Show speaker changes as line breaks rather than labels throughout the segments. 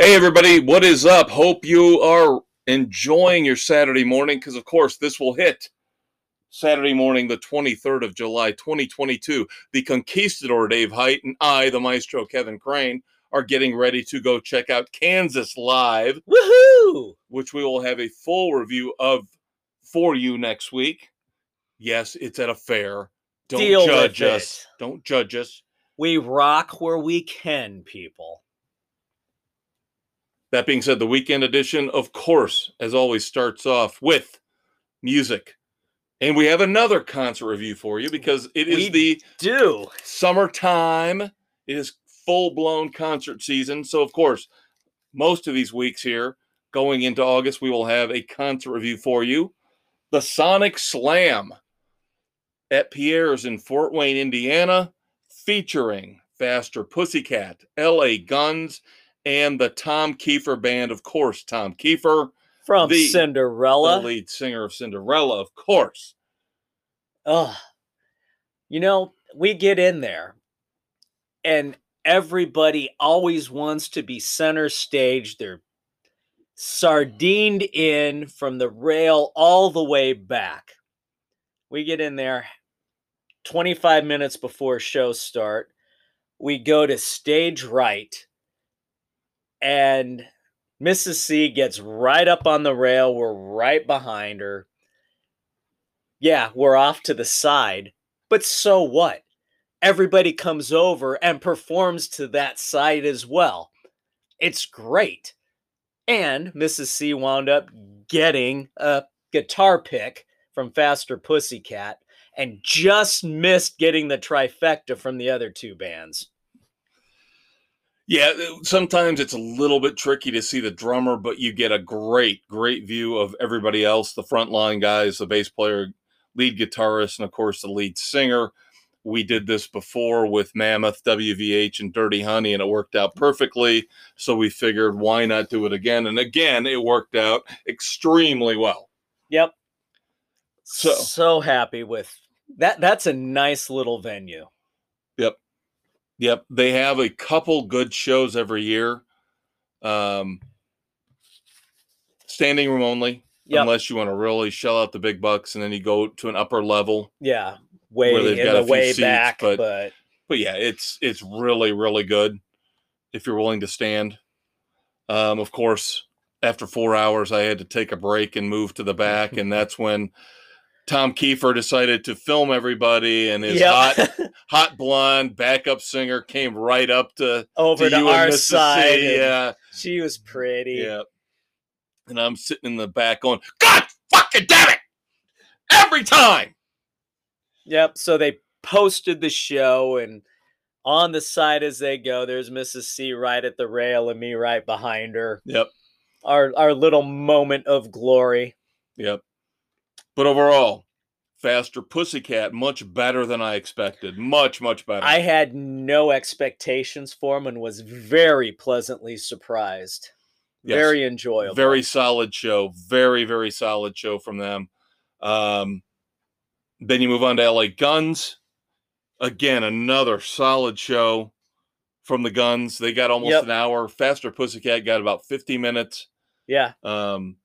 Hey, everybody, what is up? Hope you are enjoying your Saturday morning because, of course, this will hit Saturday morning, the 23rd of July, 2022. The Conquistador Dave Height and I, the Maestro Kevin Crane, are getting ready to go check out Kansas live,
Woohoo!
which we will have a full review of for you next week. Yes, it's at a fair. Don't
Deal
judge us.
it.
Don't judge us.
We rock where we can, people.
That being said, the weekend edition, of course, as always, starts off with music. And we have another concert review for you because it is
We
the
Do.
summertime. It is full blown concert season. So, of course, most of these weeks here, going into August, we will have a concert review for you. The Sonic Slam at Pierre's in Fort Wayne, Indiana, featuring Faster Pussycat, LA Guns, and the Tom Kiefer Band, of course, Tom Kiefer,
From
The- the
Cinderella.
lead singer of Cinderella, of course.
Ugh. You know, we get in there and everybody always wants to be center stage. They're sardined in from the rail all the way back. We get in there 25 minutes before show start. We go to stage right and Mrs. C gets right up on the rail. We're right behind her. Yeah, we're off to the side. But so what? Everybody comes over and performs to that side as well. It's great. And Mrs. C wound up getting a guitar pick from Faster Pussycat and just missed getting the trifecta from the other two bands.
Yeah, uh, sometimes it's a little bit tricky to see the drummer, but you get a great, great view of everybody else the frontline guys, the bass player, lead guitarist, and of course the lead singer. We did this before with Mammoth, WVH, and Dirty Honey, and it worked out perfectly. So we figured, why not do it again? And again, it worked out extremely well.
Yep.
So-
so happy with that. That's a nice little venue.
Yep, they have a couple good shows every year. Um, standing room only,
Yep.
unless you want to really shell out the big bucks, and then you go to an upper level.
Yeah. Way
they've
in
got a
the way
seats,
back,
but-
but
But yeah, it's it's really really good if you're willing to stand. Um, of course, after four hours, I had to take a break and move to the back, and that's when Tom Kiefer decided to film everybody, and his
Yep.
hot hot blonde backup singer came right up to
over
to
to, our side.
Yeah,
She was pretty.
yeah. And I'm sitting in the back going, God fucking damn it! Every time.
Yep. So they posted the show, and on the side as they go, there's Mrs. C right at the rail, and me right behind her.
Yep,
Our our little moment of glory.
yep. But overall, faster Pussycat, much better than I expected. Much, much better.
I had no expectations for him and was very pleasantly surprised.
Yes.
Very enjoyable.
very solid show. Very, very solid show from them. Um, then you move on to LA Guns. Again, another solid show from the Guns. They got almost
Yep.
an hour. Faster Pussycat got about 50 minutes.
yeah.
Um,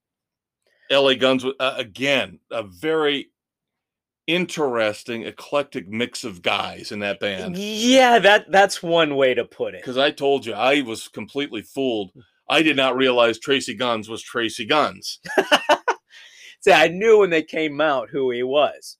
LA Guns, uh, again, a very interesting, eclectic mix of guys in that band.
Yeah, that that's one way to put it.
Because I told you, I was completely fooled. I did not realize Tracii Guns was Tracii Guns.
See, I knew when they came out who he was,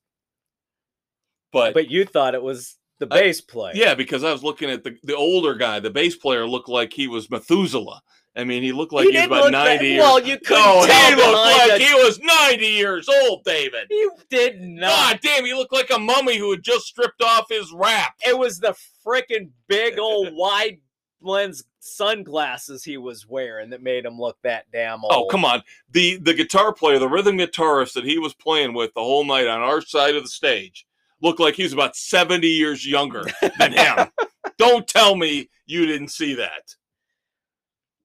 But,
but you thought it was the bass player.
yeah, because I was looking at the, the older guy, the bass player looked like he was Methuselah. I mean, he looked like he, was about
look that-
90 years
Well, you couldn't
No,
tell
he looked like
a-
he was 90 years old, David.
You did not.
God damn, he looked like a mummy who had just stripped off his wrap.
It was the freaking big old wide lens sunglasses he was wearing that made him look that damn oh, old.
Oh, come on. The the guitar player, the rhythm guitarist that he was playing with the whole night on our side of the stage looked like he was about 70 years younger than him. Don't tell me you didn't see that.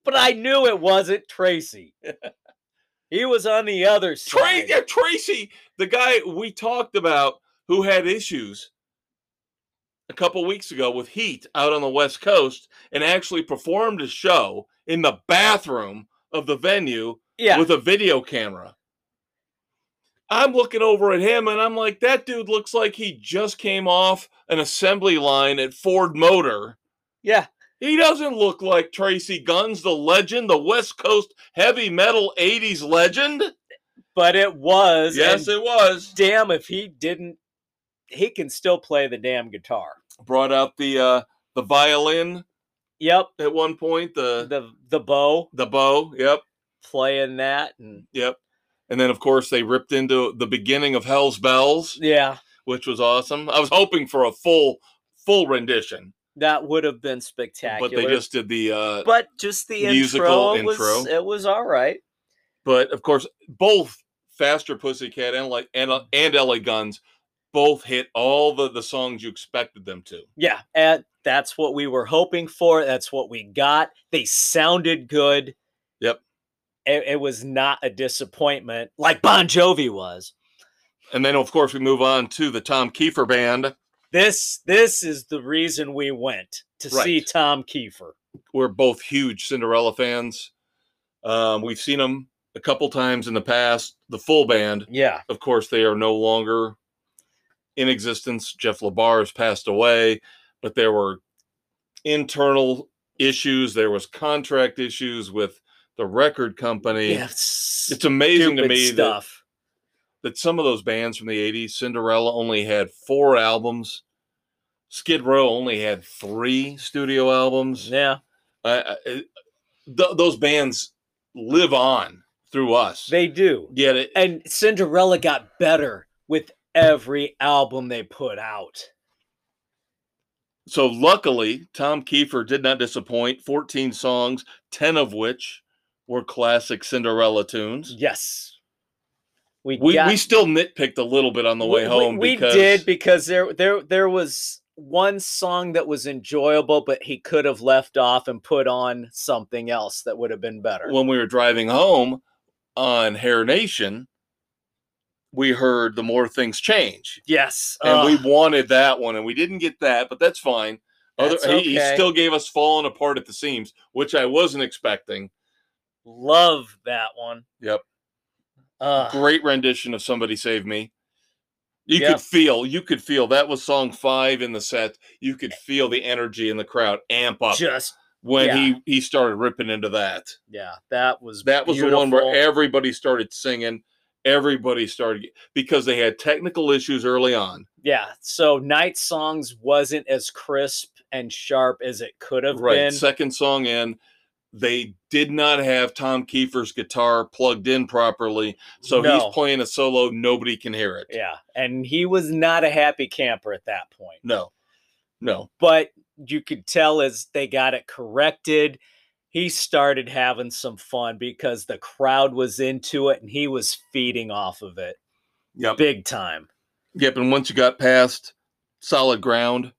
But I knew it wasn't Tracii. he was on the other side.
Tracii, yeah, Tracii, the guy we talked about who had issues a couple weeks ago with Heat out on the West Coast and actually performed a show in the bathroom of the venue
Yeah.
with a video camera. I'm looking over at him and I'm like, that dude looks like he just came off an assembly line at Ford Motor.
yeah.
He doesn't look like Tracii Guns, the legend, the West Coast heavy metal 80s legend.
But it was.
Yes, it was.
damn if he didn't he can still play the damn guitar.
Brought out the uh the violin
Yep.
at one point, the
The the bow
the bow. Yep,
playing that and
yep. And then of course they ripped into the beginning of Hell's Bells,
yeah,
which was awesome. I was hoping for a full full rendition,
that would have been spectacular.
but they just did the uh
but just the
musical
intro, it was it was all right.
but of course both Faster Pussycat and like and, and LA Guns both hit all the the songs you expected them to.
Yeah, and that's what we were hoping for. That's what we got. They sounded good.
Yep.
It, it was not a disappointment like Bon Jovi was.
And then of course we move on to the Tom Kiefer band.
This this is the reason we went to see Tom Kiefer.
We're both huge Cinderella fans. Um, we've seen them a couple times in the past. The full band,
Yeah.
of course, they are no longer in existence. Jeff LaBar has passed away, but there were internal issues. There was contract issues with the record company.
Yes.
It's amazing to me
stuff.
that some of those bands from the 80s, Cinderella only had four albums. Skid Row only had three studio albums.
yeah.
I- th- those bands live on through us.
They do.
Get it?
And Cinderella got better with every album they put out.
So luckily, Tom Kiefer did not disappoint. 14 songs, 10 of which were classic Cinderella tunes.
Yes. We
We,
got,
we still nitpicked a little bit on the way
we-
home
We,
because
did because there there there was one song that was enjoyable, but he could have left off and put on something else that would have been better.
when we were driving home on Hair Nation, we heard the more things change.
yes.
And
Ugh,
we wanted that one, and we didn't get that, but that's fine. Other,
That's
he, he still gave us falling apart at the seams, which I wasn't expecting.
love that one.
Yep.
Ugh,
Great rendition of Somebody Save Me. You
Yep.
could feel, you could feel that was song five in the set. You could feel the energy in the crowd amp up
just
when
yeah.
he he started ripping into that.
yeah, that was
That was the one where everybody started singing. Everybody started because they had technical issues early on.
yeah. So Night Songs wasn't as crisp and sharp as it could have
Right.
been.
Second song in, they did not have Tom Kiefer's guitar plugged in properly. So
No.
he's playing a solo, nobody can hear it.
Yeah, and he was not a happy camper at that point.
No. No.
But you could tell as they got it corrected, he started having some fun because the crowd was into it and he was feeding off of it
Yep.
big time.
Yep. And once you got past Solid Ground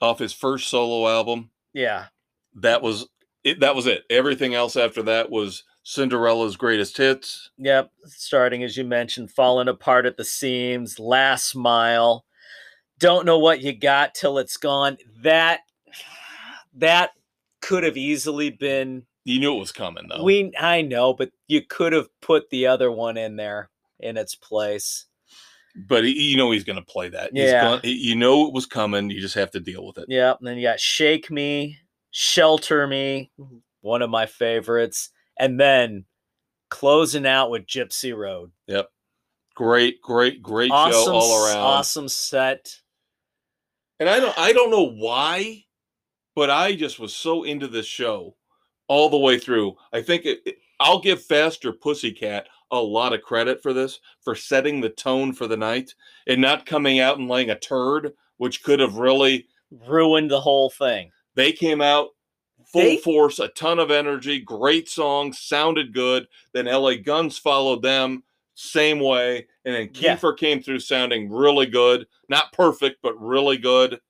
off his first solo album,
Yeah.
that was it. That was it. Everything else after that was Cinderella's greatest hits.
Yep. Starting as you mentioned, falling apart at the seams, last mile. Don't know what you got till it's gone. That that could have easily been
You knew it was coming though.
We I know, but you could have put the other one in there in its place.
but he, you know he's going to play that. He's
Yeah.
gonna- you know it was coming. You just have to deal with it.
Yep. And then you got Shake Me, Shelter Me, mm-hmm. one of my favorites. And then closing out with Gypsy Road. Yep.
Great, great, great
Awesome,
show all around.
awesome set.
And I don't I don't know why, but I just was so into this show all the way through. I think it, it- I'll give Faster Pussycat a lot of credit for this, for setting the tone for the night and not coming out and laying a turd, which could have really
Ruined the whole thing.
They came out full
They-
force, a ton of energy, great song, sounded good. Then LA Guns followed them same way, and then
Yeah.
Kiefer came through sounding really good, not perfect, but really good.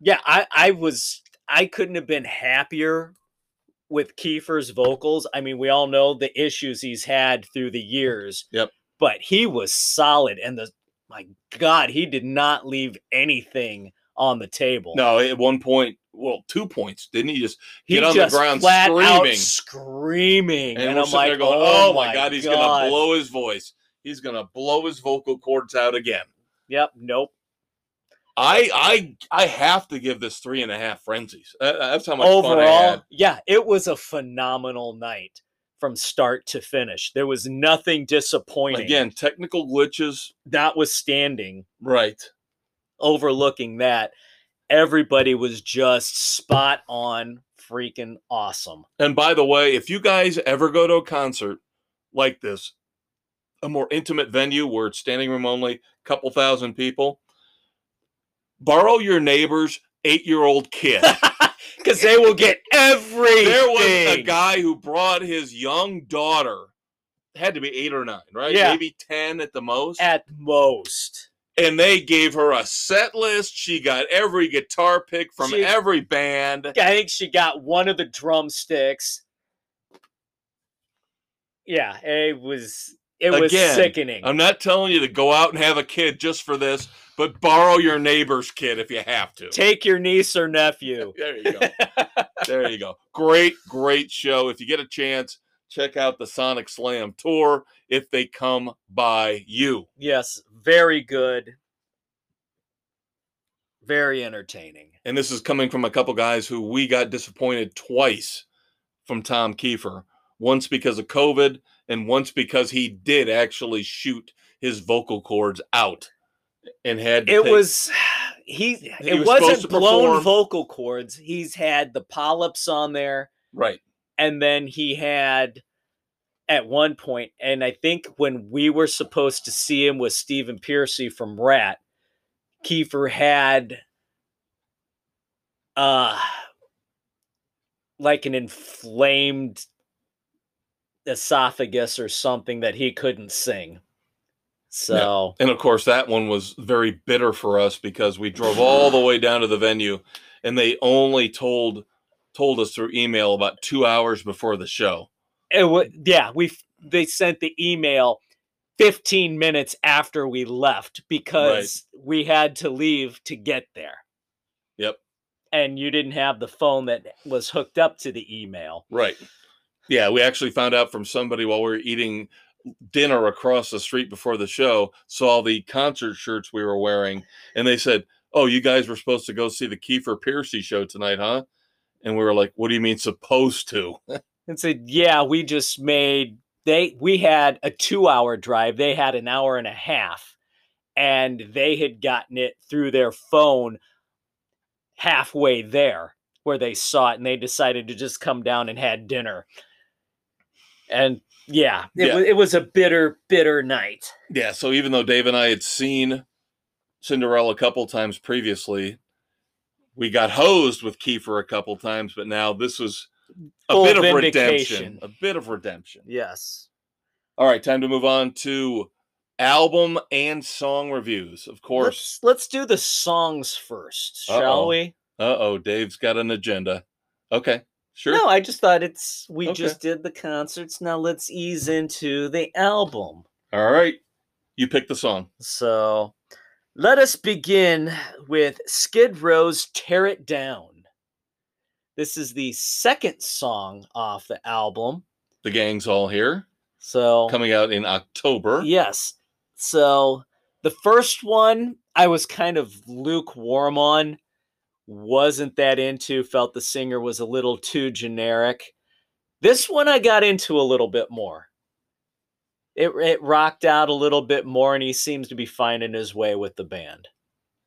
Yeah, I, I was I couldn't have been happier with Kiefer's vocals. I mean, we all know the issues he's had through the years.
Yep.
But he was solid and the my God, he did not leave anything on the table.
No, at one point, well, two points, didn't he? Just
he
get on
just
the ground screaming,
screaming,
and,
and,
we're
I'm like,
there going,
"Oh,
"Oh my god, he's gonna blow his voice. He's gonna blow his vocal cords out again."
Yep, nope.
I I I have to give this three and a half frenzies. That's how much fun I
Overall, yeah, it was a phenomenal night from start to finish. There was nothing disappointing.
Again, technical glitches,
notwithstanding,
right?
overlooking that, everybody was just spot on, freaking awesome.
And by the way, if you guys ever go to a concert like this, a more intimate venue where it's standing room only, a couple thousand people, borrow your neighbor's eight year old kid.
Because they will get everything.
there was a guy who brought his young daughter, had to be eight or nine, right?
Yeah.
Maybe 10 at the most.
at most.
And they gave her a set list. She got every guitar pick from
She-
every band.
I think she got one of the drumsticks. Yeah, it was it was sickening.
I'm not telling you to go out and have a kid just for this, but borrow your neighbor's kid if you have to.
Take your niece or nephew.
There you go. there you go. Great, great show. If you get a chance, check out the Sonic Slam tour if they come by you.
yes, very good. Very entertaining.
And this is coming from a couple guys who we got disappointed twice from Tom Kiefer. Once because of COVID, and once because he did actually shoot his vocal cords out and had to
It
take-
was he,
He
it
was
wasn't blown
perform-
vocal cords. He's had the polyps on there.
right.
And then he had at one point, and I think when we were supposed to see him with Stephen Pearcy from Ratt, Kiefer had uh like an inflamed esophagus or something that he couldn't sing. So
And of course, that one was very bitter for us because we drove all the way down to the venue, and they only told told us through email about two hours before the show.
it was yeah, we they sent the email 15 minutes after we left because we had to leave to get there.
Yep.
And you didn't have the phone that was hooked up to the email.
Right. Yeah, we actually found out from somebody while we were eating dinner across the street before the show, saw the concert shirts we were wearing, and they said, Oh, you guys were supposed to go see the Kiefer Pearcy show tonight, huh? And we were like, What do you mean supposed to?
And said, "Yeah, we just made they we had a 2-hour drive. They had an hour and a half and they had gotten it through their phone halfway there where they saw it and they decided to just come down and had dinner. And yeah, it,
Yeah.
wa- it was a bitter, bitter night.
Yeah, so even though Dave and I had seen Cinderella a couple times previously, we got hosed with Kiefer a couple times, but now this was a
Full
bit of
vindication.
redemption. A bit of redemption.
Yes.
All right, time to move on to album and song reviews. Of course.
Let's let's do the songs first,
Uh-oh.
shall we?
Uh oh, Dave's got an agenda. Okay, sure.
No, I just thought it's we
Okay.
just did the concerts. Now let's ease into the album.
All right, you pick the song.
So let us begin with Skid Row's Tear It Down. This is the second song off the album.
The gang's all here,
So
coming out in October.
Yes. So the first one I was kind of lukewarm on, wasn't that into, felt the singer was a little too generic. This one I got into a little bit more. It it rocked out a little bit more and he seems to be finding his way with the band.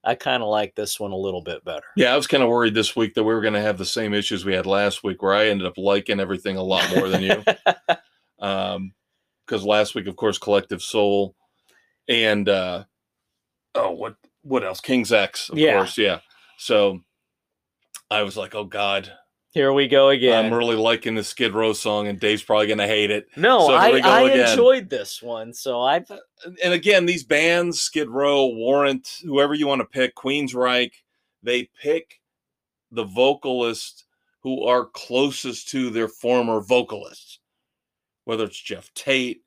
I kind of like this one a little bit better.
Yeah, I was kind of worried this week that we were going to have the same issues we had last week, where I ended up liking everything a lot more than you. um because last week of course collective soul and uh oh what what else king's x of
Yeah.
course yeah so i was like oh god
Here we go again.
i'm really liking the skid row song and dave's probably gonna hate it
no,
so
I, I enjoyed this one. So I
and and again these bands skid row warrant whoever you want to pick queensryche they pick the vocalists who are closest to their former vocalists whether it's geoff tate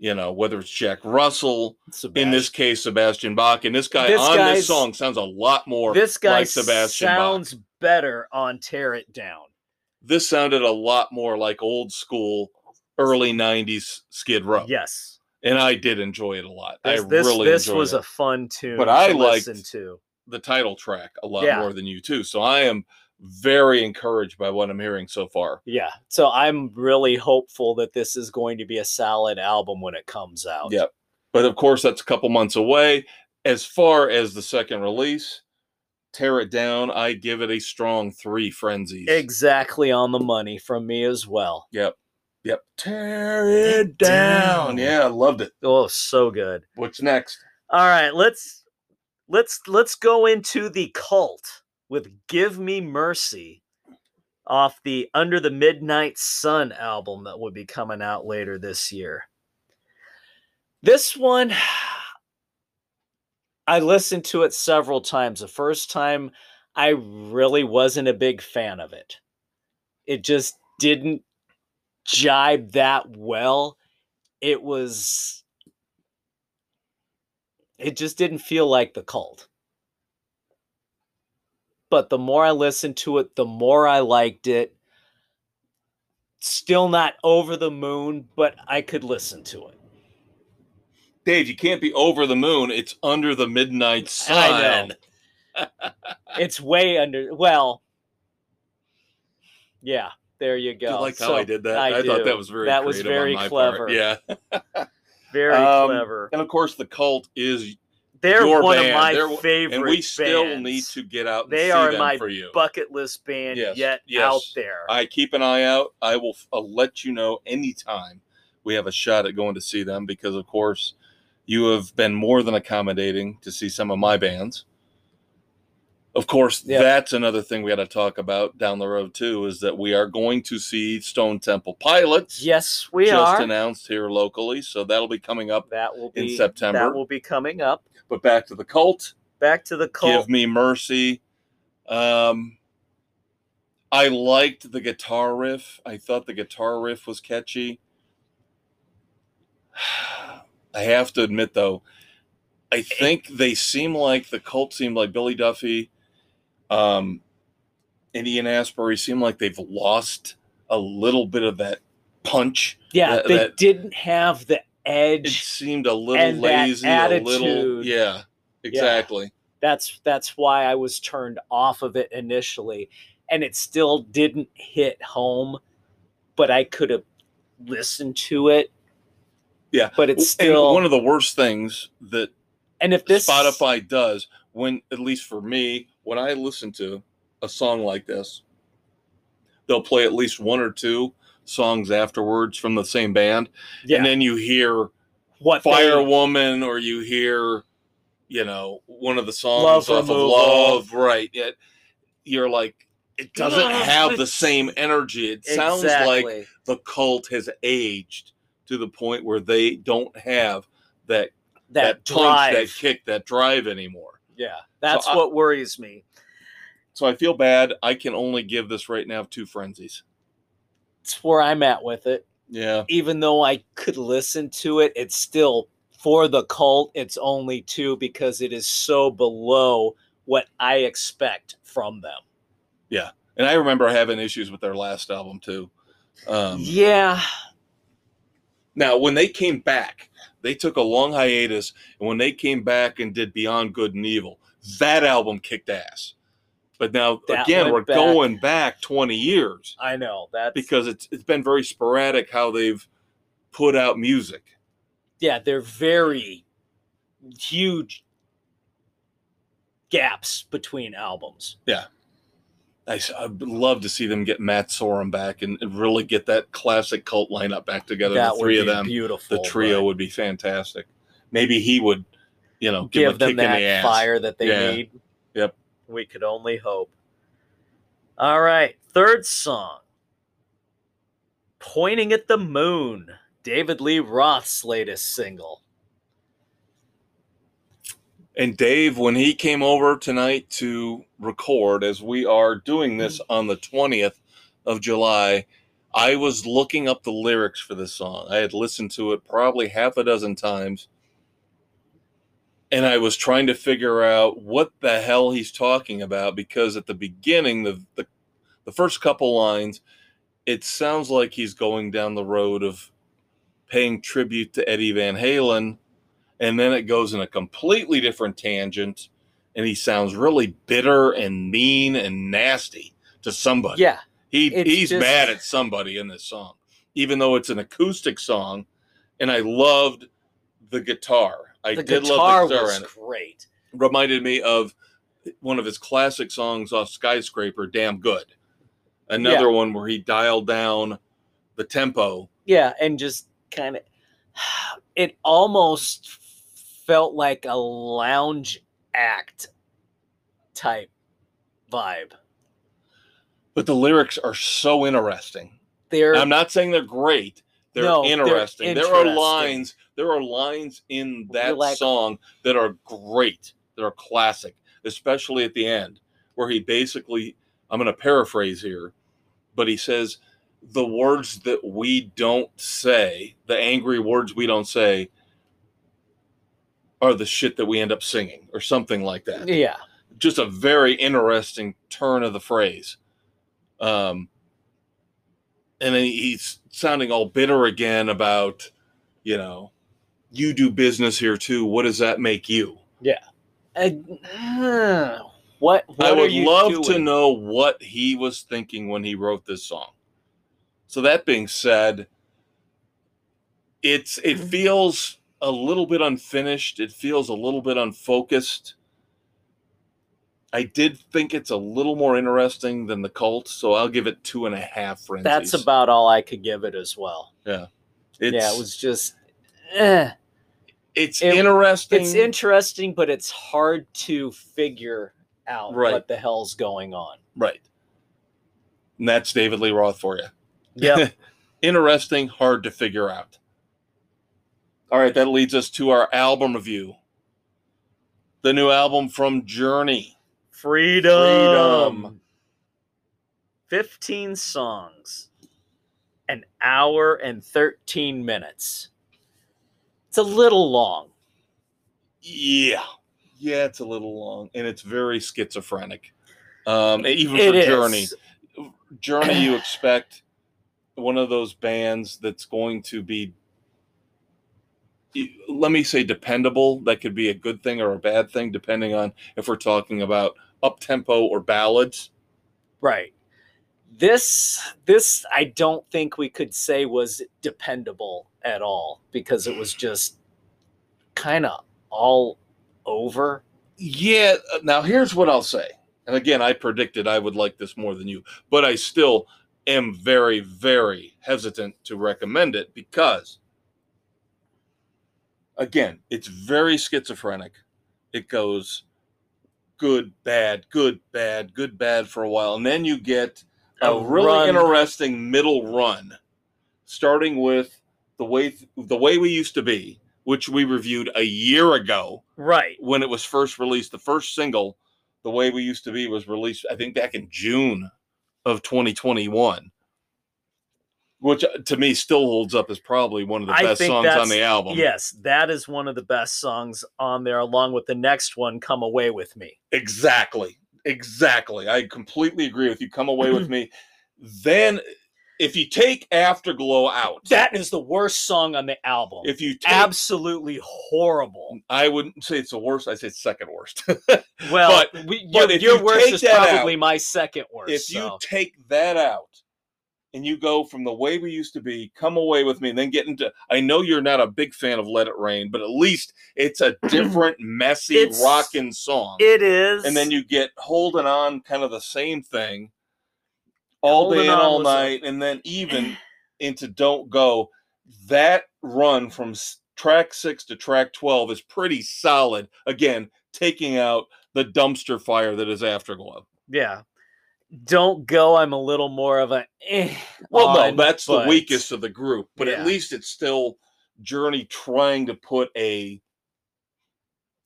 You know, whether it's Jack Russell, in this case Sebastian Bach, and this guy
This
on this song sounds a lot more.
this guy
like Sebastian Bach.
Better on Tear It Down.
This sounded a lot more like old school, early '90s Skid Row.
Yes.
and I did enjoy it a lot.
This,
I
this,
really
this was
it.
a fun tune
But
to
I liked-
listen to.
the title track a lot
Yeah.
more than you too. So I am very encouraged by what I'm hearing so far.
Yeah. So I'm really hopeful that this is going to be a solid album when it comes out.
Yep. But of course, that's a couple months away. As far as the second release, Tear It Down, I give it a strong three frenzies.
Exactly on the money from me as well.
Yep. Yep. Tear it down.
down.
Yeah, I loved it.
Oh, so good.
What's next?
All right, let's let's let's go into the cult with Give Me Mercy off the Under the Midnight Sun album that will be coming out later this year. This one I listened to it several times. The first time I really wasn't a big fan of it. It just didn't jibe that well. It was it just didn't feel like the cult. But the more I listened to it, the more I liked it. Still not over the moon, but I could listen to it.
Dave, you can't be over the moon. It's under the midnight sun.
I know. It's way under. Well, yeah, there you
Do you
go.
like how
So,
I did that?
I
thought that was very
That was very clever.
Part. Yeah.
Very
Um,
clever.
And of course, the cult is,
They're
your
one
band.
of my
They're-
favorite
and we still
bands.
need to get out. And
They
see
are
them
my
for you.
bucket list band
Yes,
yet
yes.
out there.
I keep an eye out. I will I'll let you know anytime we have a shot at going to see them because, of course, you have been more than accommodating to see some of my bands. Of course,
Yeah.
that's another thing we got to talk about down the road too. Is that we are going to see Stone Temple Pilots.
yes, we
just
are.
Just announced here locally, so that'll be coming up.
that will be in
September.
That will be coming up.
But back to the cult.
Back to the cult.
Give Me Mercy. Um, I liked the guitar riff. I thought the guitar riff was catchy. I have to admit, though, I think they seem like the cult seemed like Billy Duffy, um, and Ian Astbury seem like they've lost a little bit of that punch.
yeah,
that-
they
that-
didn't have the edge.
It seemed a little lazy, a little yeah, exactly.
That's that's why I was turned off of it initially, and it still didn't hit home. But I could have listened to it.
Yeah,
but it's
And
still.
one of the worst things that
and if this
Spotify does when, at least for me, when I listen to a song like this, they'll play at least one or two songs afterwards from the same band,
yeah,
and then you hear
what they-
Firewoman or you hear, you know, one of the songs
Love
off
Removal.
of Love, right? Yet you're like, it doesn't have the same energy. It sounds like the cult has aged to the point where they don't have that
that,
that, punch,
drive.
that kick, that drive anymore.
yeah, that's
I-
what worries me.
So I feel bad. I can only give this right now two frenzies.
It's where I'm at with it.
Yeah.
even though I could listen to it, it's still for the cult. It's only two because it is so below what I expect from them. Yeah.
And I remember having issues with their last album too. Um,
yeah,
Now, when they came back, they took a long hiatus, and when they came back and did Beyond Good and Evil, that album kicked ass. But now,
That
again, we're
back.
going back 20 years
I know that
because it's it's been very sporadic how they've put out music.
yeah, they're very huge gaps between albums.
I, I'd love to see them get Matt Sorum back and and really get that classic cult lineup back together.
that
the three
would
of them,
beautiful.
the trio
but
would be fantastic. Maybe he would, you know, give,
give
them a
them
kick in the
that
ass.
fire that they
Yeah.
need.
Yep.
We could only hope. All right, third song. Pointing at the Moon, David Lee Roth's latest single.
And Dave, when he came over tonight to record, as we are doing this
Mm-hmm.
on the 20th of July, I was looking up the lyrics for this song. I had listened to it probably half a dozen times. And I was trying to figure out what the hell he's talking about because at the beginning, the, the, the first couple lines, it sounds like he's going down the road of paying tribute to Eddie Van Halen. And then it goes in a completely different tangent. And he sounds really bitter and mean and nasty to somebody.
Yeah.
He he's
just-
mad at somebody in this song, even though it's an acoustic song, and I loved the guitar. I
The
did
guitar
love the guitar
was great.
Reminded me of one of his classic songs off Skyscraper, "Damn Good." Another
Yeah.
one where he dialed down the tempo.
Yeah, and just kind of it almost felt like a lounge act type vibe.
But the lyrics are so interesting.
They're
I'm not saying they're great. They're
No, they're
interesting. There are lines. There are lines in that
like-
song that are great. That are classic, especially at the end, where he basically. I'm going to paraphrase here, but he says, "The words that we don't say, the angry words we don't say, are the shit that we end up singing, or something like that."
yeah.
just a very interesting turn of the phrase. Um, and then he's sounding all bitter again about, you know, you do business here too. What does that make you?
Yeah, Uh, what, what
I would love to know what he was thinking when he wrote this song. So that being said, it's it
Mm-hmm.
feels a little bit unfinished. It feels a little bit unfocused. I did think it's a little more interesting than the cult, so I'll give it two and a half frenzies.
That's about all I could give it as well.
it's,
yeah, it was just eh.
it's
it-
interesting.
it's interesting, but it's hard to figure out
Right.
what the hell's going on.
right. And that's David Lee Roth for you.
Yeah.
interesting, hard to figure out. All right, that leads us to our album review. The new album from Journey.
Freedom.
Freedom.
15 songs, an hour and 13 minutes. It's a little long.
Yeah. Yeah, it's a little long and it's very schizophrenic. Um, even for
It is.
Journey. Journey, you expect one of those bands that's going to be, let me say, dependable. That could be a good thing or a bad thing, depending on if we're talking about up tempo or ballads.
Right. This this I don't think we could say was dependable at all because it was just kind of all over.
Yeah. Now, here's what I'll say. And again, I predicted I would like this more than you, but I still am very, very hesitant to recommend it because, again, it's very schizophrenic. It goes good, bad, good, bad, good, bad for a while. And then you get a,
A
really
run.
interesting middle run, starting with the way the way we used to be, which we reviewed a year ago
Right.
when it was first released. The first single, "The Way We Used to Be," was released, I think, back in June of 2021, which uh, to me still holds up as probably one of the
I
best songs on the album.
Yes, that is one of the best songs on there along with the next one Come Away with Me.
exactly, exactly. I completely agree with you. Come away with me. Then, if you take Afterglow out,
That is the worst song on the album.
if you take,
Absolutely horrible.
I wouldn't say it's the worst. I say it's second worst.
Well,
But-
we,
but
your, your
you
worst is probably
out-
my second worst.
if you take that out and you go from the way we used to be, come away with me, and then get into I know you're not a big fan of Let It Rain, but at least it's a different, messy,
It's-
rockin' song.
it is.
and then you get holding on, kind of the same thing, all day and all
a-
night, and then even into Don't Go. That run from track six to track 12 is pretty solid. Again, taking out the dumpster fire that is Afterglow.
yeah. Don't go. I'm a little more of a. Eh
Well,
on,
no, that's the weakest of the group, but
Yeah.
at least it's still Journey trying to put a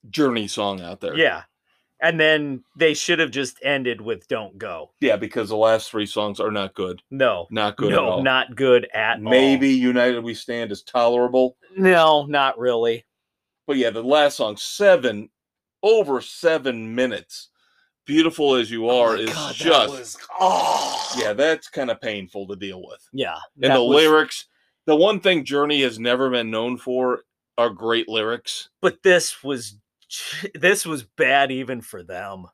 Journey song out there.
Yeah, And then they should have just ended with "Don't Go."
Yeah, because the last three songs are not good.
No,
Not good at
no,
all.
not good at
Maybe United We Stand is tolerable.
No, not really.
But yeah, the last song, seven, over seven minutes. Beautiful as you
Oh
are
my
is
God,
just
was- oh.
yeah, that's kind of painful to deal with.
yeah.
And the
was-
lyrics, the one thing Journey has never been known for are great lyrics.
but this was this was bad even for them.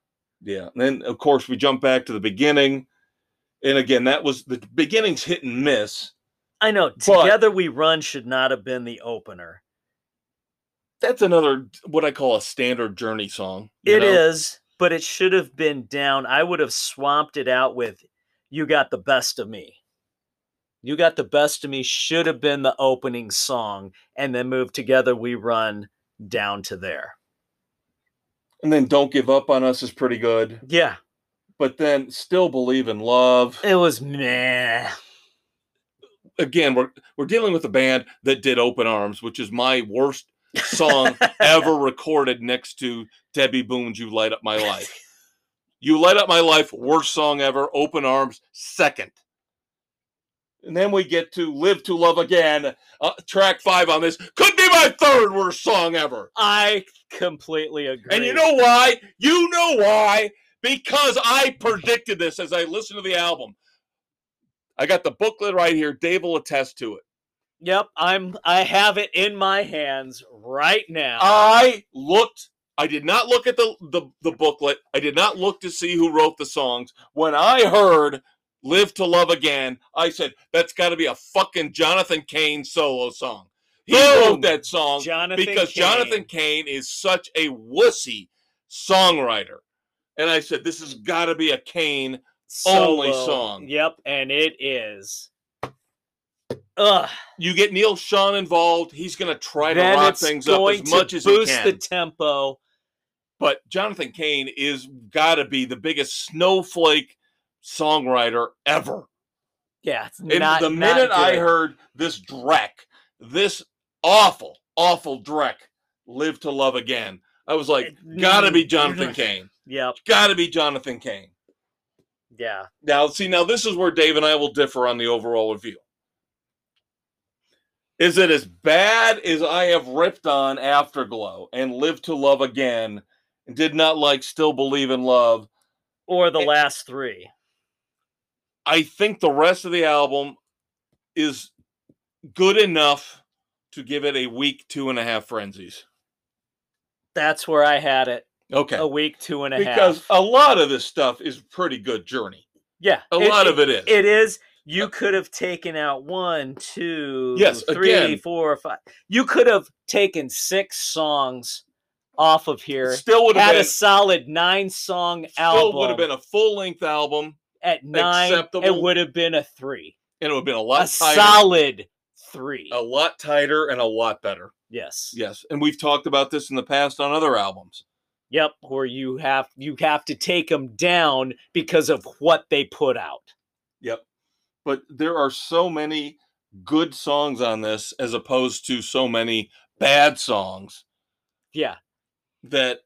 Yeah. And then of course we jump back to the beginning. And again, that was the beginning's hit and miss.
I know. Together we run should not have been the opener.
That's another what I call a standard Journey song.
It is,
know?
But it should have been down. I would have swamped it out with "You Got the Best of Me." "You Got the Best of Me" should have been the opening song, and then move together. We run down to there.
And then Don't Give Up on Us is pretty good.
Yeah,
But then Still Believe in Love.
it was meh.
Again, we're we're dealing with a band that did Open Arms, which is my worst song ever recorded next to Debbie Boone's You Light Up My Life. You Light Up My Life, worst song ever. Open Arms, second. And then we get to Live to Love Again, uh, track five on this. Could be my third worst song ever.
I completely agree.
And you know why? You know why? Because I predicted this as I listened to the album. I got the booklet right here. Dave will attest to it.
Yep, I'm. I have it in my hands right now.
I looked. I did not look at the, the the booklet. I did not look to see who wrote the songs. When I heard "Live to Love Again," I said that's got to be a fucking Jonathan Cain solo song. He
Boom!
wrote that song
Jonathan
because
Cain.
Jonathan Cain is such a wussy songwriter, and I said this has got to be a Cain. only
Solo.
song.
Yep, and it is. Ugh.
You get Neal Schon involved. He's going to try to
then
rock things up as much as he can.
boost the tempo.
but Jonathan Cain is got to be the biggest snowflake songwriter ever.
Yeah, it's
And
not
the minute I heard this Drek, this awful, awful Drek, "Live to Love Again," I was like, "Got to be Jonathan
Kane."
Cain.
Yep.
Got to be Jonathan Cain.
Yeah.
Now, see, now this is where Dave and I will differ on the overall review. Is it as bad as I have ripped on Afterglow and Live to Love Again and did not like Still Believe in Love?
Or the
It-
last three.
I think the rest of the album is good enough to give it a week, two and a half frenzies.
That's where I had it.
Okay.
A week, two and a half.
because a lot of this stuff is pretty good journey.
yeah,
A lot of it is.
It is. You could have taken out one, two,
Yes,
three,
again.
four, five. You could have taken six songs off of here.
Still would have
Had
been
a solid nine song
still
album.
would have been a full length album,
at nine. It would have been a three.
and it would have been a
A
lot tighter,
solid three.
a lot tighter, and a lot better.
Yes.
Yes, and we've talked about this in the past on other albums.
Yep. Where you have you have to take them down because of what they put out.
But there are so many good songs on this as opposed to so many bad songs
Yeah.
that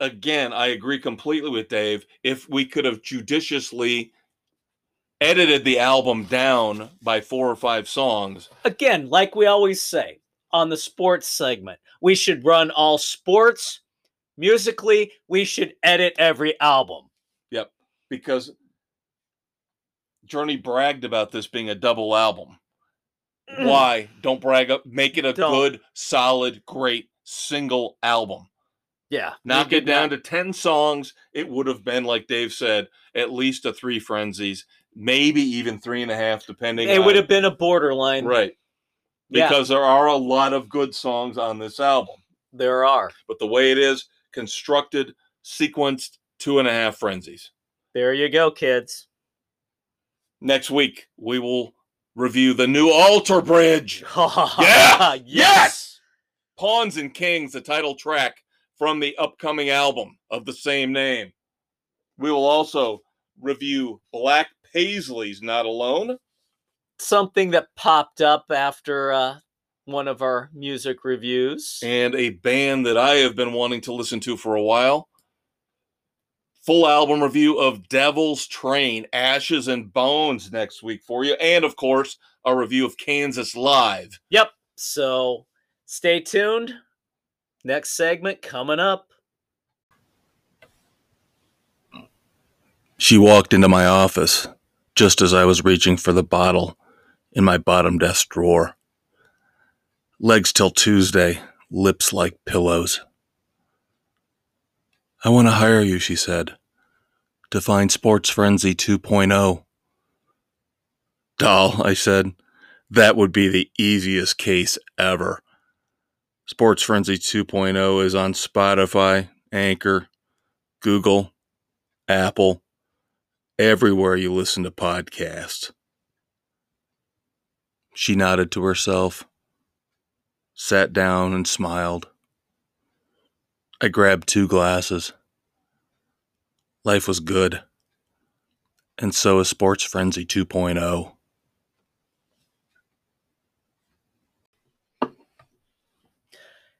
again, I agree completely with Dave. If we could have judiciously edited the album down by four or five songs,
Again, like we always say on the sports segment, we should run all sports. Musically, we should edit every album.
yep, because Journey bragged about this being a double album.
Mm.
Why? Don't brag up. Make it a
Don't.
good, solid, great single album.
Yeah.
Knock it down to 10 songs. It would have been, like Dave said, at least a three frenzies, maybe even three and a half, depending
It
on-
would have been a borderline.
right.
Yeah.
Because there are a lot of good songs on this album.
There are.
But the way it is constructed, sequenced, two and a half frenzies.
There you go, kids.
Next week, we will review the new Alter Bridge.
yeah.
Yes! Pawns and Kings, the title track from the upcoming album of the same name. We will also review Black Paisley's Not Alone.
Something that popped up after uh, one of our music reviews.
and a band that I have been wanting to listen to for a while. Full album review of Devil's Train, Ashes and Bones next week for you. And of course, a review of Kansas Live.
Yep. So stay tuned. Next segment coming up.
She walked into my office just as I was reaching for the bottle in my bottom desk drawer. Legs till Tuesday, lips like pillows. I want to hire you, she said, to find Sports Frenzy 2.0. Doll, I said, that would be the easiest case ever. Sports Frenzy 2.0 is on Spotify, Anchor, Google, Apple, everywhere you listen to podcasts. She nodded to herself, sat down, and smiled. I grabbed two glasses. Life was good. And so is Sports Frenzy 2.0.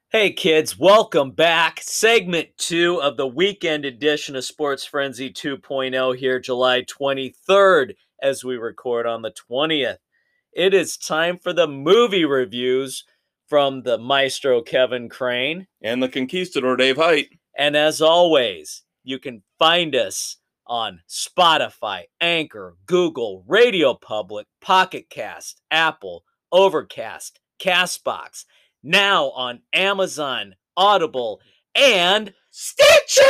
Hey kids, welcome back. Segment two of the weekend edition of Sports Frenzy 2.0 here, July 23rd, as we record on the 20th. It is time for the movie reviews from the maestro Kevin Crane.
And the conquistador Dave Height.
And as always, you can find us on Spotify, Anchor, Google, Radio Public, Pocket Cast, Apple, Overcast, Castbox now on Amazon, Audible, and Stitcher.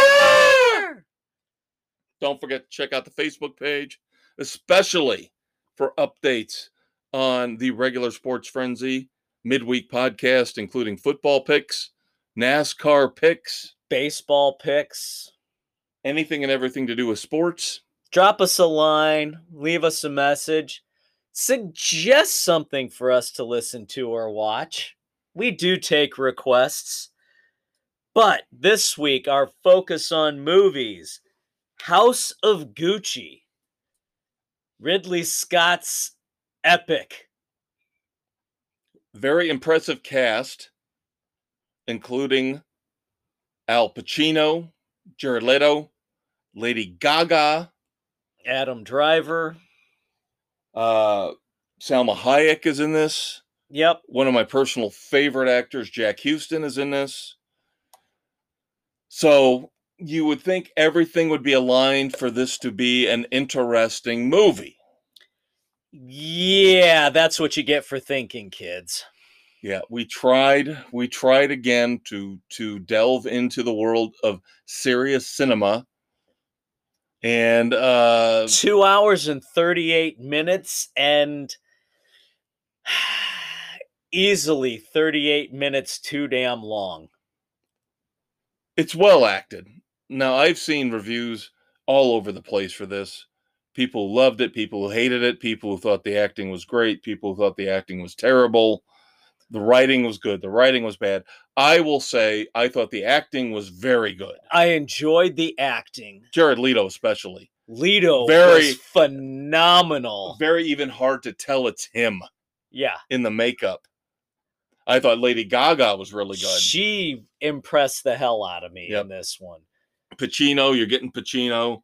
Don't forget to check out the Facebook page, especially for updates on the regular Sports Frenzy midweek podcast, including football picks, NASCAR picks,
baseball picks,
anything and everything to do with sports.
Drop us a line, leave us a message, suggest something for us to listen to or watch we do take requests. But this week, our focus on movies House of Gucci, Ridley Scott's epic.
Very impressive cast, including Al Pacino, Jared Leto, Lady Gaga,
Adam Driver,
uh, Salma Hayek is in this.
Yep.
One of my personal favorite actors, Jack Huston, is in this. So you would think everything would be aligned for this to be an interesting movie.
Yeah, that's what you get for thinking, kids.
Yeah, we tried we tried again to to delve into the world of serious cinema. And uh
2 hours and 38 minutes and easily 38 minutes too damn long.
It's well acted. Now, I've seen reviews all over the place for this. People loved it, people who hated it, people who thought the acting was great, people who thought the acting was terrible. The writing was good, the writing was bad. I will say I thought the acting was very good.
I enjoyed the acting.
Jared Leto especially.
Leto very phenomenal.
Very even hard to tell it's him.
Yeah.
In the makeup. I thought Lady Gaga was really good.
She impressed the hell out of me yep. in this one.
Pacino, you're getting Pacino.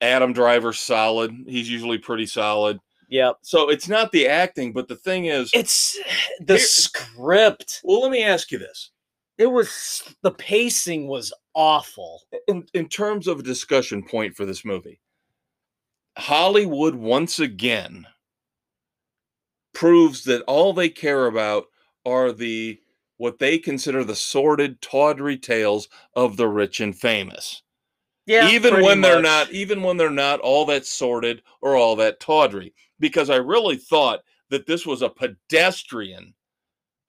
Adam Driver, solid. He's usually pretty solid.
Yep.
So it's not the acting, but the thing is,
it's the here, script.
Well, let me ask you this:
It was the pacing was awful.
In in terms of a discussion point for this movie, Hollywood once again proves that all they care about are the what they consider the sordid, tawdry tales of the rich and famous. Yeah, even when much. they're not, even when they're not all that sordid or all that tawdry, because I really thought that this was a pedestrian